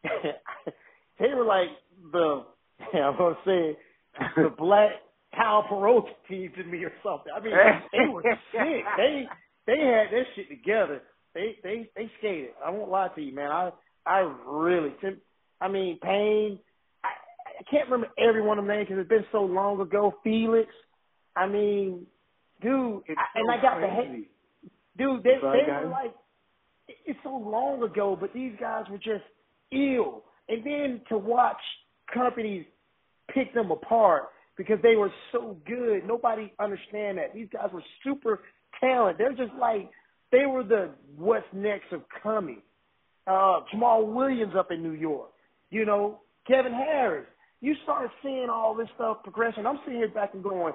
they were like the I'm gonna say the black Powell Peralta team to me or something. I mean, they were sick. They they had their shit together. They they they skated. I won't lie to you, man. I I really, I mean, Payne. I, I can't remember every one of them names because it's been so long ago. Felix. I mean, dude, It's I, and I got crazy. the. Dude, they Sorry, they guys. were like, it's so long ago, but these guys were just ill. And then to watch companies pick them apart because they were so good, nobody understand that. These guys were super talented. They're just like they were the what's next of coming. Uh, Jamal Williams up in New York, you know, Kevin Harris. You start seeing all this stuff progression. I'm sitting here back and going,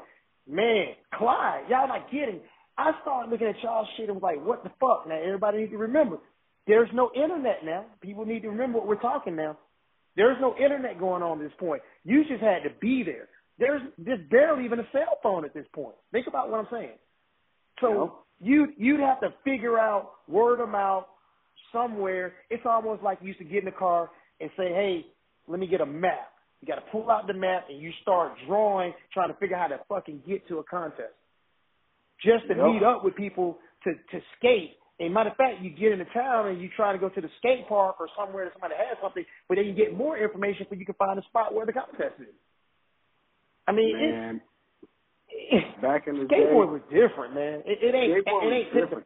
man, Clyde, y'all not getting. I started looking at y'all shit and was like, what the fuck? Now everybody needs to remember, there's no internet now. People need to remember what we're talking now. There's no internet going on at this point. You just had to be there. There's there's barely even a cell phone at this point. Think about what I'm saying. So you you'd have to figure out word of mouth somewhere. It's almost like you used to get in the car and say, "Hey, let me get a map." You got to pull out the map and you start drawing, trying to figure out how to fucking get to a contest. Just to Yep. meet up with people to to skate. And matter of fact, you get into town and you try to go to the skate park or somewhere that somebody has something, but then you get more information so you can find a spot where the contest is. I mean, Man, it's, back in the skateboard day, was different, man. It, it ain't Skateboard it ain't different.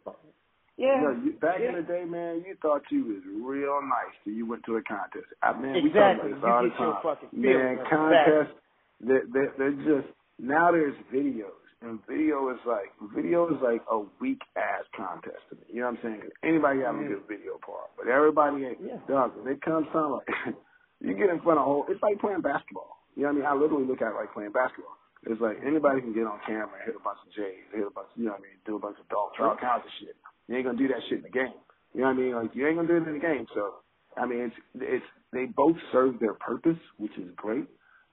Yeah, you, back yeah. in the day, man, you thought you was real nice till you went to a contest. I man, we talk about this You all the time. man, feelings. contests, they're, they're, they're just now. There's videos, and video is like video is like a weak ass contest to me. You know what I'm saying? 'Cause anybody have a good video part, but everybody ain't. Yeah. Dog, when it comes time like you get in front of whole, it's like playing basketball. You know what I mean? I literally look at it like playing basketball. It's like anybody can get on camera and hit a bunch of J's, hit a bunch, you know what I mean, do a bunch of dogs, all kinds of shit. You ain't gonna do that shit in the game. You know what I mean? Like you ain't gonna do it in the game. So I mean, it's it's they both serve their purpose, which is great.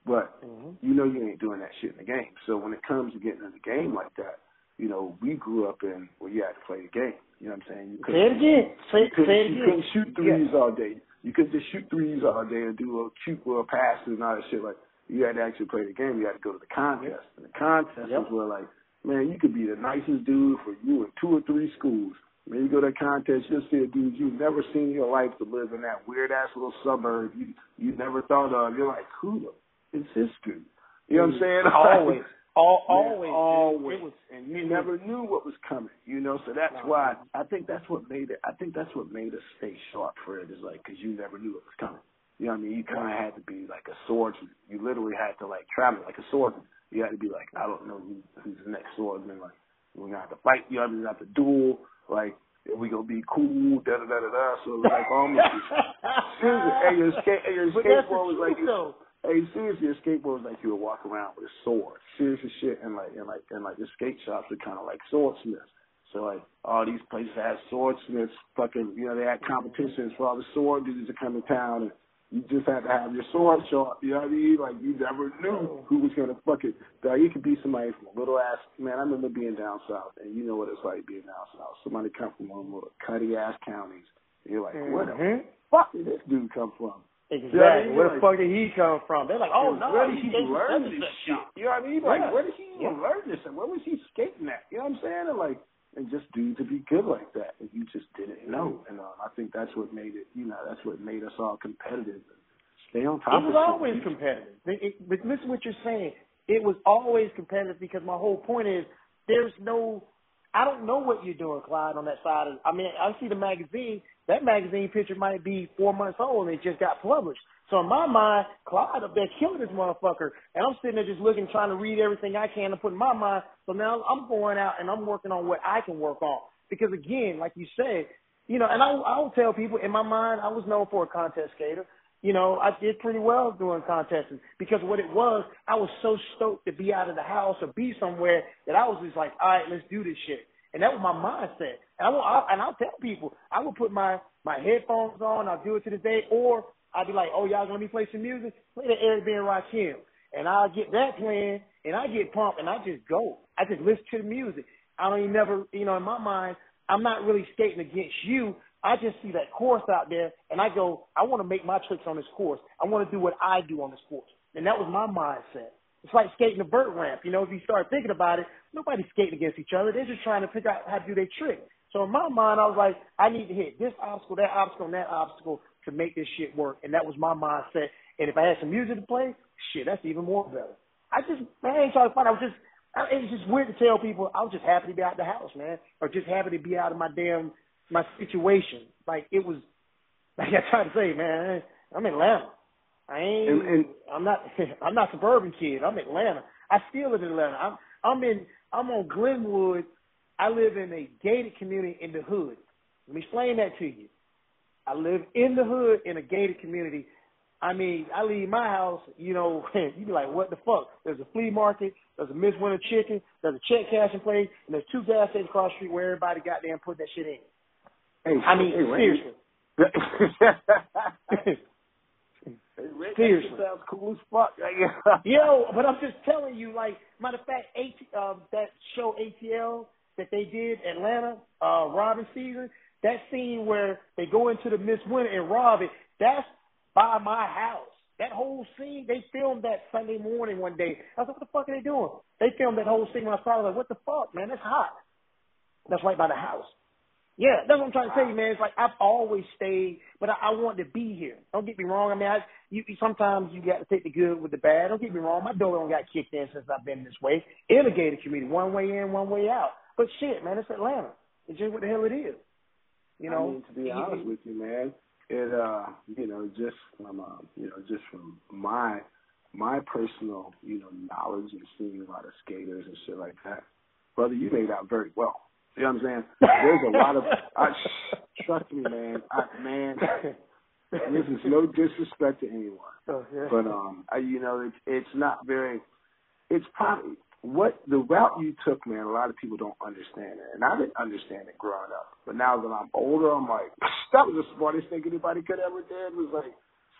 But Mhm. you know you ain't doing that shit in the game. So when it comes to getting in the game like that, you know, we grew up in where you had to play the game. You know what I'm saying? You Say it again. Say, you couldn't, say it you couldn't shoot threes Yeah. all day. You couldn't just shoot threes all day and do little cute little passes and all that shit. Like you had to actually play the game. You had to go to the contest. And the contest Yep. is where like, man, you could be the nicest dude for you in two or three schools. When you go to a contest, you'll see a dude you've never seen in your life to live in that weird ass little suburb you you never thought of. You're like, who the is this dude? You know what I'm mm-hmm. saying? Always. All, always. dude. always. It was, and you never knew what was coming, you know. So that's No. why I think that's what made it. I think that's what made us stay sharp for it. Is like because you never knew what was coming. You know what I mean? You kind of had to be like a swordsman. You literally had to like travel like a swordsman. You had to be like, I don't know who, who's the next swordsman. Like we're gonna have to fight. You know, what I mean? we have to duel. Like we gonna be cool. Da da da da da. So it was like almost. seriously, hey, your skate, hey, your But that's the skateboard was like though. Hey, seriously, your skateboard was like you would walk around with a sword. Serious as shit, and like and like and like the skate shops are kind of like swordsmiths. So like all these places had swordsmiths. Fucking, you know, they had competitions for all the sword dudes to come to town, and You just had to have your sword sharp. You know what I mean? Like you never knew who was gonna fuck it. Dog, you could be somebody from a little ass man. I remember being down south, and you know what it's like being down south. Somebody come from one of the cutty ass counties. And you're like, mm-hmm. where the fuck did this dude come from? Exactly. You know I mean? Where the fuck did he come from? They're like, oh no, where did he learn this shit? You know what I mean? Like, where did he even learn this? And where was he skating at? You know what I'm saying? And like, and just dudes to be good like that, and you just didn't know. And um, I think that's what made it. You know, that's what made us all competitive. Stay on top. It was always competitive. It, it, but listen, what you're saying. It was always competitive because my whole point is there's no. I don't know what you're doing, Clyde, on that side. Of, I mean, I see the magazine. That magazine picture might be four months old and it just got published. So in my mind, Clyde up there killing this motherfucker, and I'm sitting there just looking, trying to read everything I can to put in my mind. So now I'm going out and I'm working on what I can work on. Because again, like you said, you know, and I I will tell people in my mind, I was known for a contest skater. You know, I did pretty well doing contests because what it was, I was so stoked to be out of the house or be somewhere that I was just like, all right, let's do this shit. And that was my mindset. And I will, I, and I'll tell people, I will put my my headphones on. I'll do it to this day, or I'd be like, oh, y'all gonna be playing some music? Play the Eric B. and Rakim. And I'll get that playing, and I get pumped, and I just go. I just listen to the music. I don't even never, you know, in my mind, I'm not really skating against you. I just see that course out there, and I go, I want to make my tricks on this course. I want to do what I do on this course. And that was my mindset. It's like skating a vert ramp. You know, if you start thinking about it, nobody's skating against each other. They're just trying to figure out how to do their trick. So in my mind, I was like, I need to hit this obstacle, that obstacle, and that obstacle to make this shit work. And that was my mindset. And if I had some music to play, shit, that's even more better. I just, man, I ain't trying to find. I was just, I, it's just weird to tell people I was just happy to be out the house, man, or just happy to be out of my damn my situation. Like it was, like I try to say, man, I'm in Atlanta. I ain't. And, and, I'm not. I'm not suburban kid. I'm in Atlanta. I still live in Atlanta. I'm. I'm in. I'm on Glenwood. I live in a gated community in the hood. Let me explain that to you. I live in the hood in a gated community. I mean, I leave my house, you know, you'd be like, what the fuck? There's a flea market, there's a Mrs. Winner Chicken, there's a check cashing place, and there's two gas stations across the street where everybody got there and put that shit in. Hey, I mean, hey, seriously. seriously. sounds cool as fuck. Yo, but I'm just telling you, like, matter of fact, AT, uh, that show ATL that they did Atlanta, uh, Robbin' Season, that scene where they go into the Mrs. Winner and rob it, that's by my house. That whole scene, they filmed that Sunday morning one day. I was like, what the fuck are they doing? They filmed that whole scene when I saw it. I was like, what the fuck, man? That's hot. That's right by the house. Yeah, that's what I'm trying to tell you, man. It's like I've always stayed, but I, I want to be here. Don't get me wrong. I mean, I you sometimes you got to take the good with the bad. Don't get me wrong. My door don't got kicked in since I've been this way. In a gated community, one way in, one way out. But shit, man, it's Atlanta. It's just what the hell it is. You know, I mean, to be honest with you, man, it uh, you know, just from uh, you know, just from my my personal, you know, knowledge and seeing a lot of skaters and shit like that, brother, you made out very well. You know what I'm saying? There's a lot of I, trust me, man. I, man, this is no disrespect to anyone, oh, yeah. but um, I, you know, it's it's not very. It's probably what the route you took, man, a lot of people don't understand it. And I didn't understand it growing up. But now that I'm older, I'm like, that was the smartest thing anybody could ever do. Was like,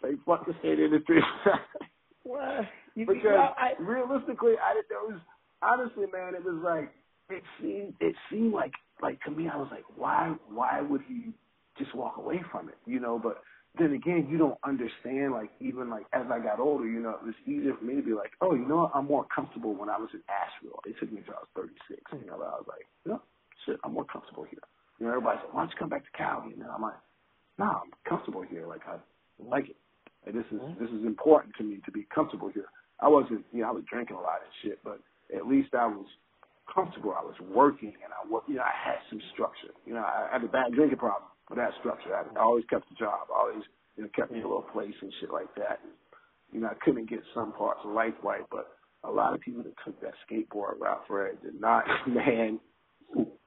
say fuck the state industry. well, you, because you, I, realistically, I did. There was honestly, man, it was like it seemed. It seemed like like to me, I was like, why? Why would he just walk away from it? You know, but then again, you don't understand. Like even like as I got older, you know, it was easier for me to be like, oh, you know, what? I'm more comfortable when I was in Asheville. It took me until I was 36. You know, but I was like, you know, shit, I'm more comfortable here. You know, everybody's like, why don't you come back to Cali? And I'm like, nah, I'm comfortable here. Like I like it. Like, this is this is important to me to be comfortable here. I wasn't, you know, I was drinking a lot and shit, but at least I was comfortable. I was working and I work. You know, I had some structure. You know, I had a bad drinking problem that structure. I, I always kept the job. I always, you know, kept me a little place and shit like that. And, you know, I couldn't get some parts of life right, but a lot of people that took that skateboard route for it did not, man.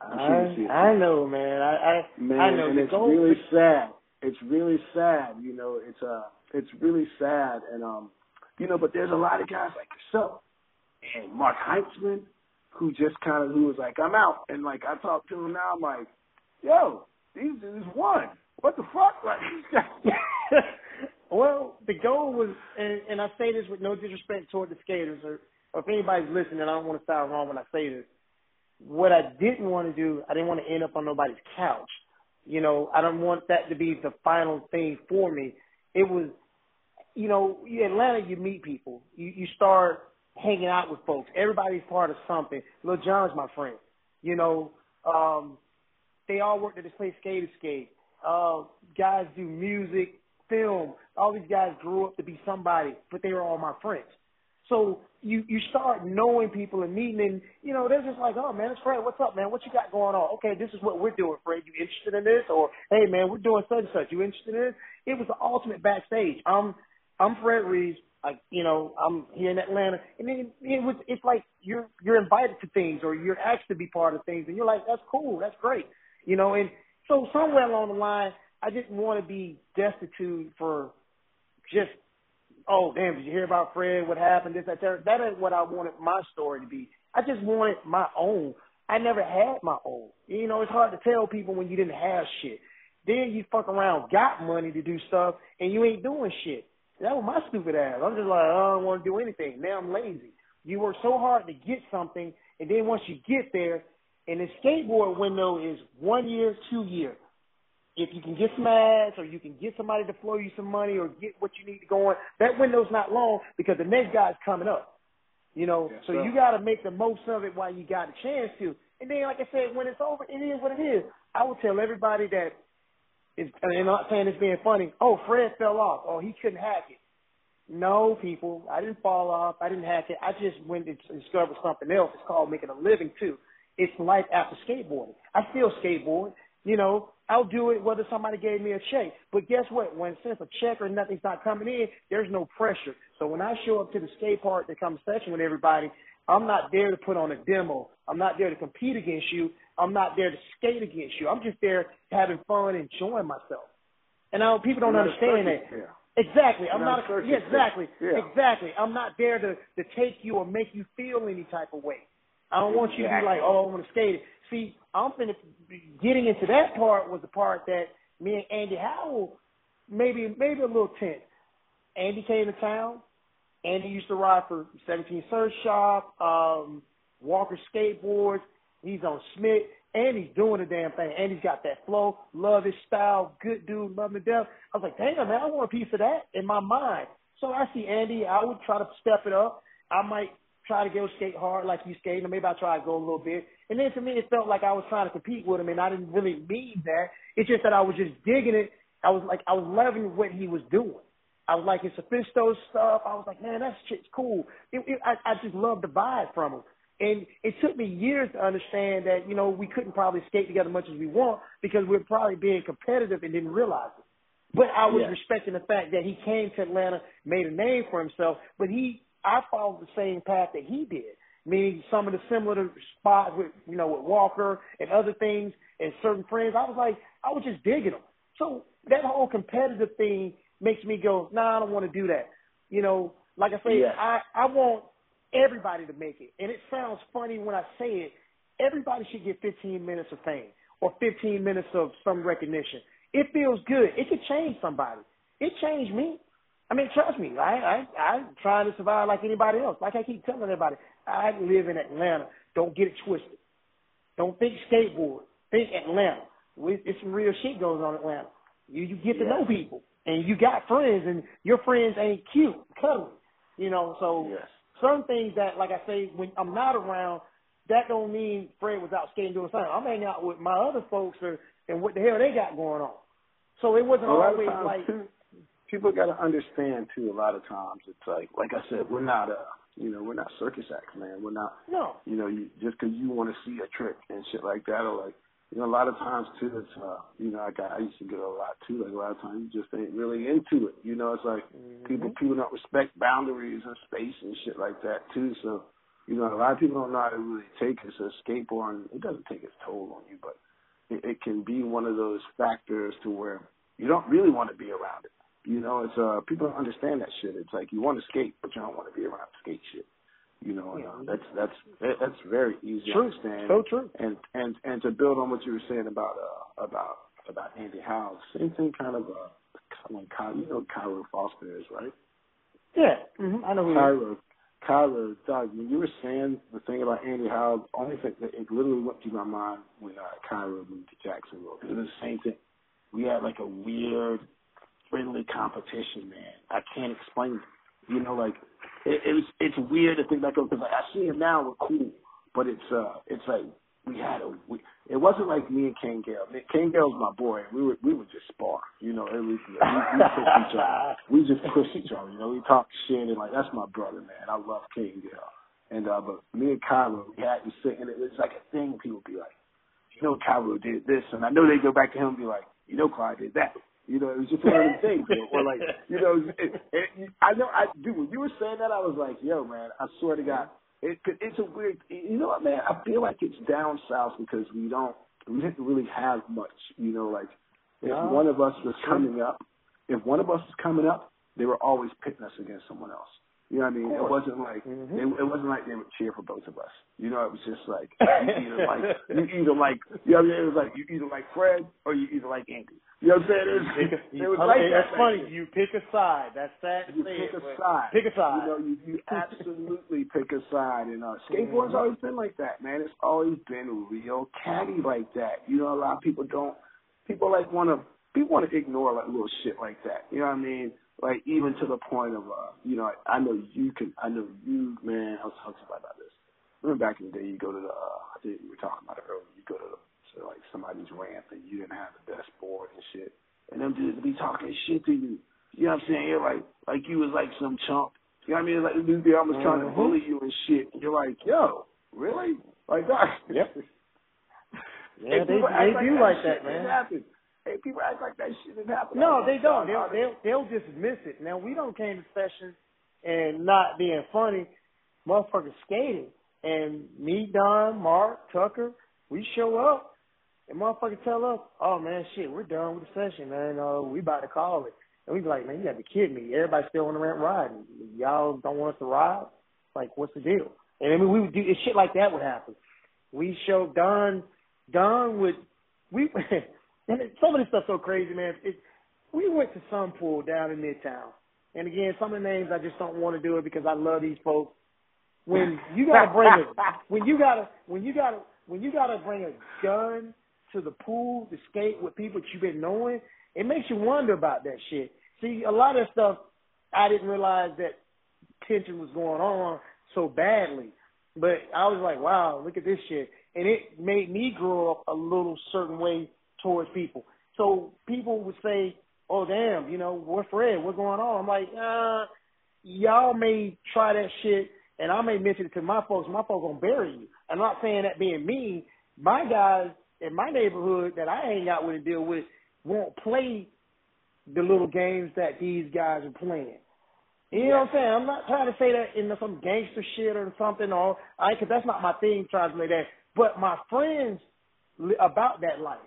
I, I know, man. I, I man, I know. and it's really sad. It's really sad. You know, it's uh, it's really sad, and um, you know, but there's a lot of guys like yourself and Mark Heitzman who just kind of who was like, I'm out, and like I talk to him now, I'm like, yo, these dudes won. What the fuck? Like, Well, the goal was, and, and I say this with no disrespect toward the skaters, or, or if anybody's listening, I don't want to sound wrong when I say this. What I didn't want to do, I didn't want to end up on nobody's couch. You know, I don't want that to be the final thing for me. It was, you know, in Atlanta, you meet people. You you start hanging out with folks. Everybody's part of something. Lil Jon's my friend. You know, um, they all worked at this place, Skate Escape. Uh, guys do music, film. All these guys grew up to be somebody, but they were all my friends. So you you start knowing people and meeting, and you know they're just like, oh man, it's Fred. What's up, man? What you got going on? Okay, this is what we're doing, Fred. You interested in this? Or hey, man, we're doing such and such. You interested in this? It was the ultimate backstage. I'm I'm Fred Reeves. I, you know, I'm here in Atlanta, and then it was it's like you're you're invited to things or you're asked to be part of things, and you're like, that's cool, that's great, you know. And so somewhere along the line, I didn't want to be destitute for just oh damn, did you hear about Fred? What happened? This, that, that. That ain't what I wanted my story to be. I just wanted my own. I never had my own. You know, it's hard to tell people when you didn't have shit. Then you fuck around, got money to do stuff, and you ain't doing shit. That was my stupid ass. I'm just like, I don't want to do anything. Now I'm lazy. You work so hard to get something, and then once you get there, and the skateboard window is one year, two year if you can get some ads or you can get somebody to flow you some money or get what you need to go on, that window's not long because the next guy's coming up. You know, yes, so sir. you got to make the most of it while you got a chance to. And then, like I said, when it's over, it is what it is. I will tell everybody that is, and I'm not saying it's being funny. Oh, Fred fell off. Oh, he couldn't hack it. No, people, I didn't fall off. I didn't hack it. I just went and discovered something else. It's called making a living too. It's life after skateboarding. I still skateboard. You know, I'll do it whether somebody gave me a check. But guess what? When since a check or nothing's not coming in, there's no pressure. So when I show up to the skate park to come session with everybody, I'm not there to put on a demo. I'm not there to compete against you. I'm not there to skate against you. I'm just there having fun, enjoying myself. And now people don't understand that. Yeah. Exactly. I'm not. A, yeah, exactly. Yeah. Exactly. I'm not there to to take you or make you feel any type of way. I don't want you to be like, oh, I want to skate it. See, I'm finna getting into that part was the part that me and Andy Howell maybe maybe a little tense. Andy came to town. Andy used to ride for 17 Surf Shop, um, Walker Skateboards. He's on Schmitt. Andy's doing the damn thing. Andy's got that flow, love his style, good dude, love him to death. I was like, damn man, I want a piece of that in my mind. So I see Andy, I would try to step it up. I might try to go skate hard like you skating, or maybe I try to go a little bit. And then to me, it felt like I was trying to compete with him, and I didn't really mean that. It's just that I was just digging it. I was like, I was loving what he was doing. I was like his Sophisto stuff. I was like, man, that shit's cool. It, it, I, I just loved the vibe from him. And it took me years to understand that, you know, we couldn't probably skate together much as we want because we are probably being competitive and didn't realize it. But I was yeah. respecting the fact that he came to Atlanta, made a name for himself, but he I followed the same path that he did. Meaning some of the similar spots with you know with Walker and other things and certain friends. I was like I was just digging them. So that whole competitive thing makes me go, nah, I don't want to do that. You know, like I say, yeah. I I want everybody to make it. And it sounds funny when I say it. Everybody should get 15 minutes of fame or 15 minutes of some recognition. It feels good. It could change somebody. It changed me. I mean, trust me, I I I'm trying to survive like anybody else. Like I keep telling everybody, I live in Atlanta. Don't get it twisted. Don't think skateboard. Think Atlanta. It's some real shit goes on in Atlanta. You you get to know people, and you got friends, and your friends ain't cute, cuddly. You know, so yes. certain things that, like I say, when I'm not around, that don't mean Fred was out skating doing something. I'm hanging out with my other folks, or, and what the hell they got going on. So it wasn't always like. Too people got to understand too. A lot of times, it's like, like I said, we're not uh, you know, we're not circus acts, man. We're not, no. You know, you just because you want to see a trick and shit like that, or like, you know, a lot of times too, it's, uh, you know, I got, I used to get a lot too. Like a lot of times, you just ain't really into it. You know, it's like mm-hmm. people, people don't respect boundaries and space and shit like that too. So, you know, a lot of people don't know how to really take it. So skateboarding, it doesn't take its toll on you, but it, it can be one of those factors to where you don't really want to be around it. You know, it's uh people don't understand that shit. It's like you want to skate, but you don't want to be around skate shit. You know, and, uh, that's that's that's very easy true. to understand. So true. And and and to build on what you were saying about uh about about Andy Howell, same thing kind of uh when Cairo, you know Cairo Foster is, right? Yeah, mm-hmm. I know who Cairo. Cairo, Doug, when you were saying the thing about Andy Howell, the only thing that it literally went through my mind when uh, Cairo moved to Jacksonville. It was the same thing. We had like a weird, friendly competition, man. I can't explain it. You know, like it, it was. It's weird to think back on because like, I see him now. We're cool, but it's uh, it's like we had a. We, it wasn't like me and King Gale. King Gale's my boy. We were we would just spar. You know, it was, we, we push each other. We just push each other. You know, we talk shit and like that's my brother, man. I love King Gale. And uh, but me and Cairo, we had to sit, and it was like a thing. People be like, you know, Cairo did this, and I know they go back to him and be like, you know, Clyde did that. You know, it was just one of them things. or like, you know, it, it, I know, I do. When you were saying that, I was like, yo, man, I swear to God, it, it's a weird. You know what, man? I feel like it's down south because we don't we didn't really have much. You know, like if no. one of us was coming up, if one of us was coming up, they were always pitting us against someone else. You know what I mean? It wasn't like mm-hmm. it, it wasn't like they would cheer for both of us. You know, it was just like you either like you either like you know what I mean? It was like you either like Fred or you either like Andy. You know what I'm saying? It was, pick it was like that's that, funny. You pick a side. That's sad. You pick it, a side. Pick a side. You know, you, you absolutely pick a side. And uh, skateboarding's always been like that, man. It's always been real catty like that. You know, a lot of people don't. People like want to. People want to ignore like little shit like that. You know what I mean? Like even to the point of uh, you know, I, I know you can, I know you, man. I was talking about this. Remember back in the day, you go to the, uh, I think we were talking about it earlier. You go to, the, to like somebody's ramp and you didn't have the best board and shit, and them dudes be talking shit to you. You know what I'm saying? You're like, like you was like some chump. You know what I mean? Like dudes be almost trying to mm-hmm. bully you and shit. And you're like, yo, really? Like that? Yep. yeah, they, they do like that, man. Happen. Hey, people act like that shit didn't happen. No, they don't. They'll, they'll they'll just miss it. Now we don't came to sessions and not being funny, motherfuckers skating. And me, Don, Mark, Tucker, we show up and motherfuckers tell us, Oh man, shit, we're done with the session, man. Uh, we about to call it. And we be like, Man, you gotta be kidding me. Everybody's still on the ramp riding. Y'all don't want us to ride? Like, what's the deal? And I mean we would do shit like that would happen. We show Don Don would we And it, some of this stuff's so crazy, man. It, we went to some pool down in Midtown. And again, some of the names I just don't want to do it because I love these folks. When you gotta bring a when you gotta when you gotta when you gotta bring a gun to the pool to skate with people that you've been knowing, it makes you wonder about that shit. See, a lot of stuff I didn't realize that tension was going on so badly. But I was like, wow, look at this shit. And it made me grow up a little certain way towards people. So people would say, "Oh damn, you know, what Fred? What's going on?" I'm like, uh, y'all may try that shit, and I may mention it to my folks. My folks gonna bury you. I'm not saying that being mean. My guys in my neighborhood that I hang out with and deal with won't play the little games that these guys are playing. You know what I'm saying? I'm not trying to say that in some gangster shit or something, or I, cause that's not my thing. Trying to say that, but my friends about that life.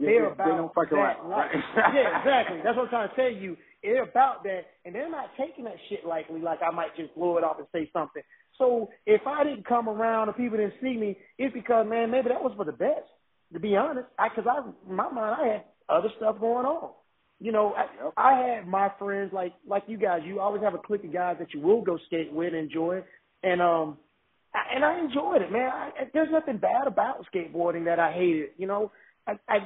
They're about they don't fuck that life. yeah, exactly. That's what I'm trying to tell you. They're about that, and they're not taking that shit lightly. Like I might just blow it off and say something. So if I didn't come around or people didn't see me, it's because man, maybe that was for the best. To be honest, because I, in my mind, I had other stuff going on. You know, I, I had my friends like like you guys. You always have a clique of guys that you will go skate with, and enjoy, and um, I, and I enjoyed it, man. I, there's nothing bad about skateboarding that I hated. You know, I, I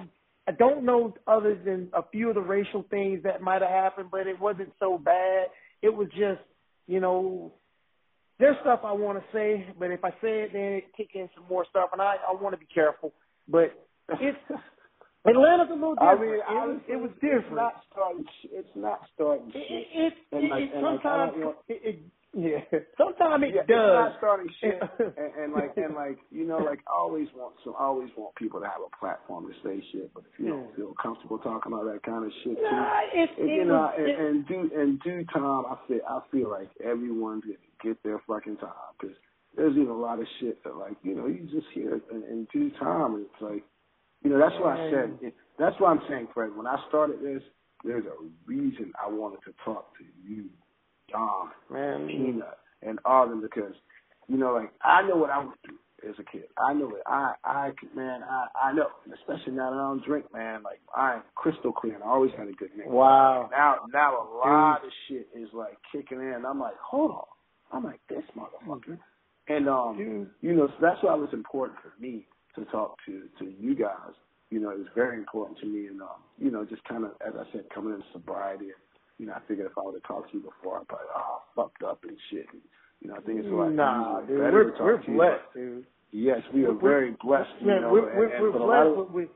I don't know other than a few of the racial things that might have happened, but it wasn't so bad. It was just, you know, there's stuff I want to say, but if I say it, then it kick in some more stuff, and I I want to be careful. But it's Atlanta's a little different. I mean, it, was, it was different. It's not starting. It's not starting. It, it, it, it, sometimes it, it yeah, sometimes it yeah, does. It's not starting shit, and, and like and like you know, like I always want so I always want people to have a platform to say shit. But if you yeah. don't feel comfortable talking about that kind of shit, nah, too, it, and, it you know, and, and due and due time, I feel I feel like everyone's gonna get their fucking time because there's even a lot of shit that like you know you just hear it in, in due time. And it's like you know that's why I said that's why I'm saying, Fred. When I started this, there's a reason I wanted to talk to you, Don, man, Peanut and all of them because, you know, like I know what I went through. as a kid. I know it. I, I, man, I, I know. And especially now that I don't drink, man. Like I'm crystal clear. And I always had a good name. Wow. Now, now a lot Dude. of shit is like kicking in. I'm like, hold on. I'm like this motherfucker. And um, Dude. you know, so that's why it was important for me to talk to to you guys. You know, it was very important to me, and um, you know, just kind of as I said, coming into sobriety. And, you know, I figured if I would have talked to you before, I'd probably oh fucked up and shit. And, you know, I think it's a lot nah, dude, we're, we're blessed, dude. Yes, we are we're, very blessed. You know, we're, we're, and, we're blessed, but we,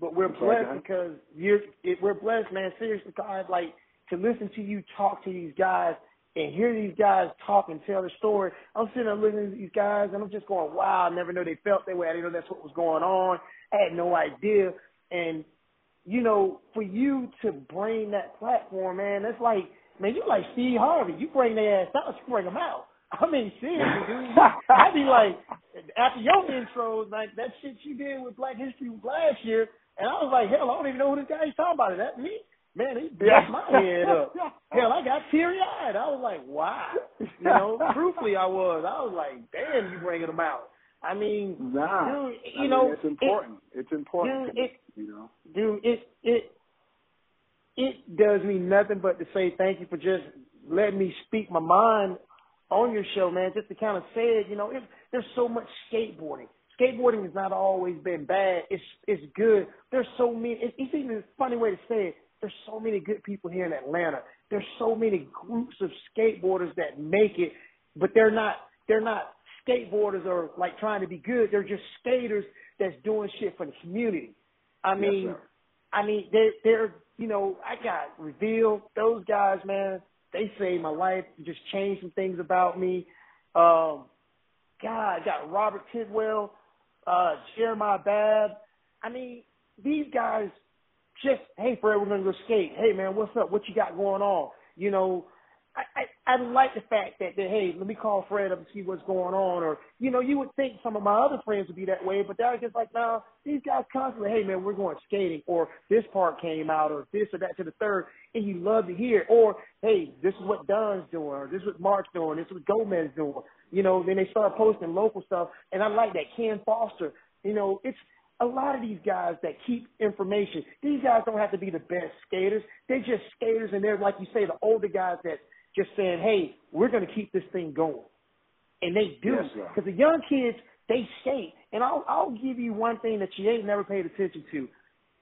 but we're blessed because you're. It, we're blessed, man. Seriously, God, like to listen to you talk to these guys and hear these guys talk and tell their story. I'm sitting there listening to these guys, and I'm just going, "Wow! I never knew they felt that way. I didn't know that's what was going on. I had no idea." And you know, for you to bring that platform, man, it's like man, you like Steve Harvey. You bring their ass out, you bring them out. I mean, seriously, dude. I be like, after your intros, like that shit you did with Black History last year, and I was like, hell, I don't even know who this guy is talking about. Is that me? Man, he bust my head up. Hell, I got teary eyed. I was like, wow. You know, truthfully, I was. I was like, damn, you bringing them out. I mean, nah, dude, you I mean, know, it's important. It, it's important. Dude, it, you know, dude, it it it does me nothing but to say thank you for just letting me speak my mind on your show, man. Just to kind of say it, you know, it, there's so much skateboarding. Skateboarding has not always been bad. It's it's good. There's so many. It's, it's even a funny way to say it. There's so many good people here in Atlanta. There's so many groups of skateboarders that make it, but they're not they're not skateboarders or like trying to be good. They're just skaters that's doing shit for the community. I mean, yes, I mean, they're they're you know, I got revealed. Those guys, man, they saved my life. Just changed some things about me. Um, God, I got Robert Tidwell, uh, Jeremiah Babb. I mean, these guys just, hey, Fred, we're gonna go skate. Hey, man, what's up? What you got going on? You know, I, I I like the fact that, that hey, let me call Fred up and see what's going on. Or you know, you would think some of my other friends would be that way, but they're just like, no, these guys constantly, hey man, we're going skating, or this part came out, or this or that to the third, and you love to hear. It. Or hey, this is what Don's doing, or this is what Mark's doing, this is what Gomez doing. You know, then they start posting local stuff, and I like that Ken Foster. You know, it's a lot of these guys that keep information. These guys don't have to be the best skaters. They're just skaters, and they're like you say, the older guys that just saying, hey, we're going to keep this thing going. And they do. Because yes, the young kids, they skate. And I'll, I'll give you one thing that you ain't never paid attention to.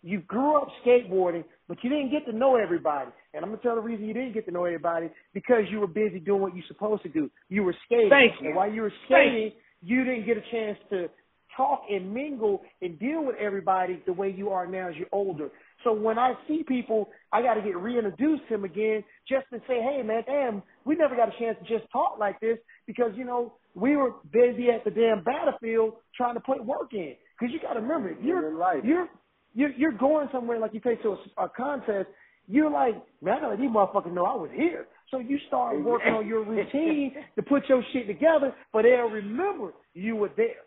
You grew up skateboarding, but you didn't get to know everybody. And I'm going to tell the reason you didn't get to know everybody because you were busy doing what you're supposed to do. You were skating. Thank you. And while you were skating, you didn't get a chance to talk and mingle and deal with everybody the way you are now as you're older. So when I see people, I got to get reintroduced to them again just to say, hey, man, damn, we never got a chance to just talk like this because, you know, we were busy at the damn battlefield trying to put work in. Because you got to remember, you're, you're, you're, you're going somewhere like you take to a, a contest, you're like, man, I got to let these motherfuckers know I was here. So you start working on your routine to put your shit together, but they'll remember you were there.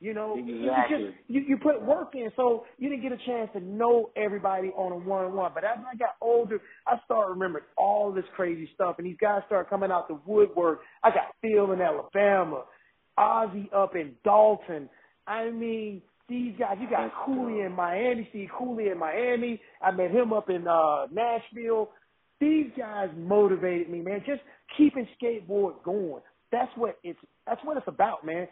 You know, exactly. you just you, you put work in, so you didn't get a chance to know everybody on a one on one. But as I got older, I started remembering all this crazy stuff, and these guys started coming out the woodwork. I got Phil in Alabama, Ozzy up in Dalton. I mean, these guys. You got Cooley in Miami. See Cooley in Miami. I met him up in uh Nashville. These guys motivated me, man. Just keeping skateboard going. That's what it's that's what it's about, man.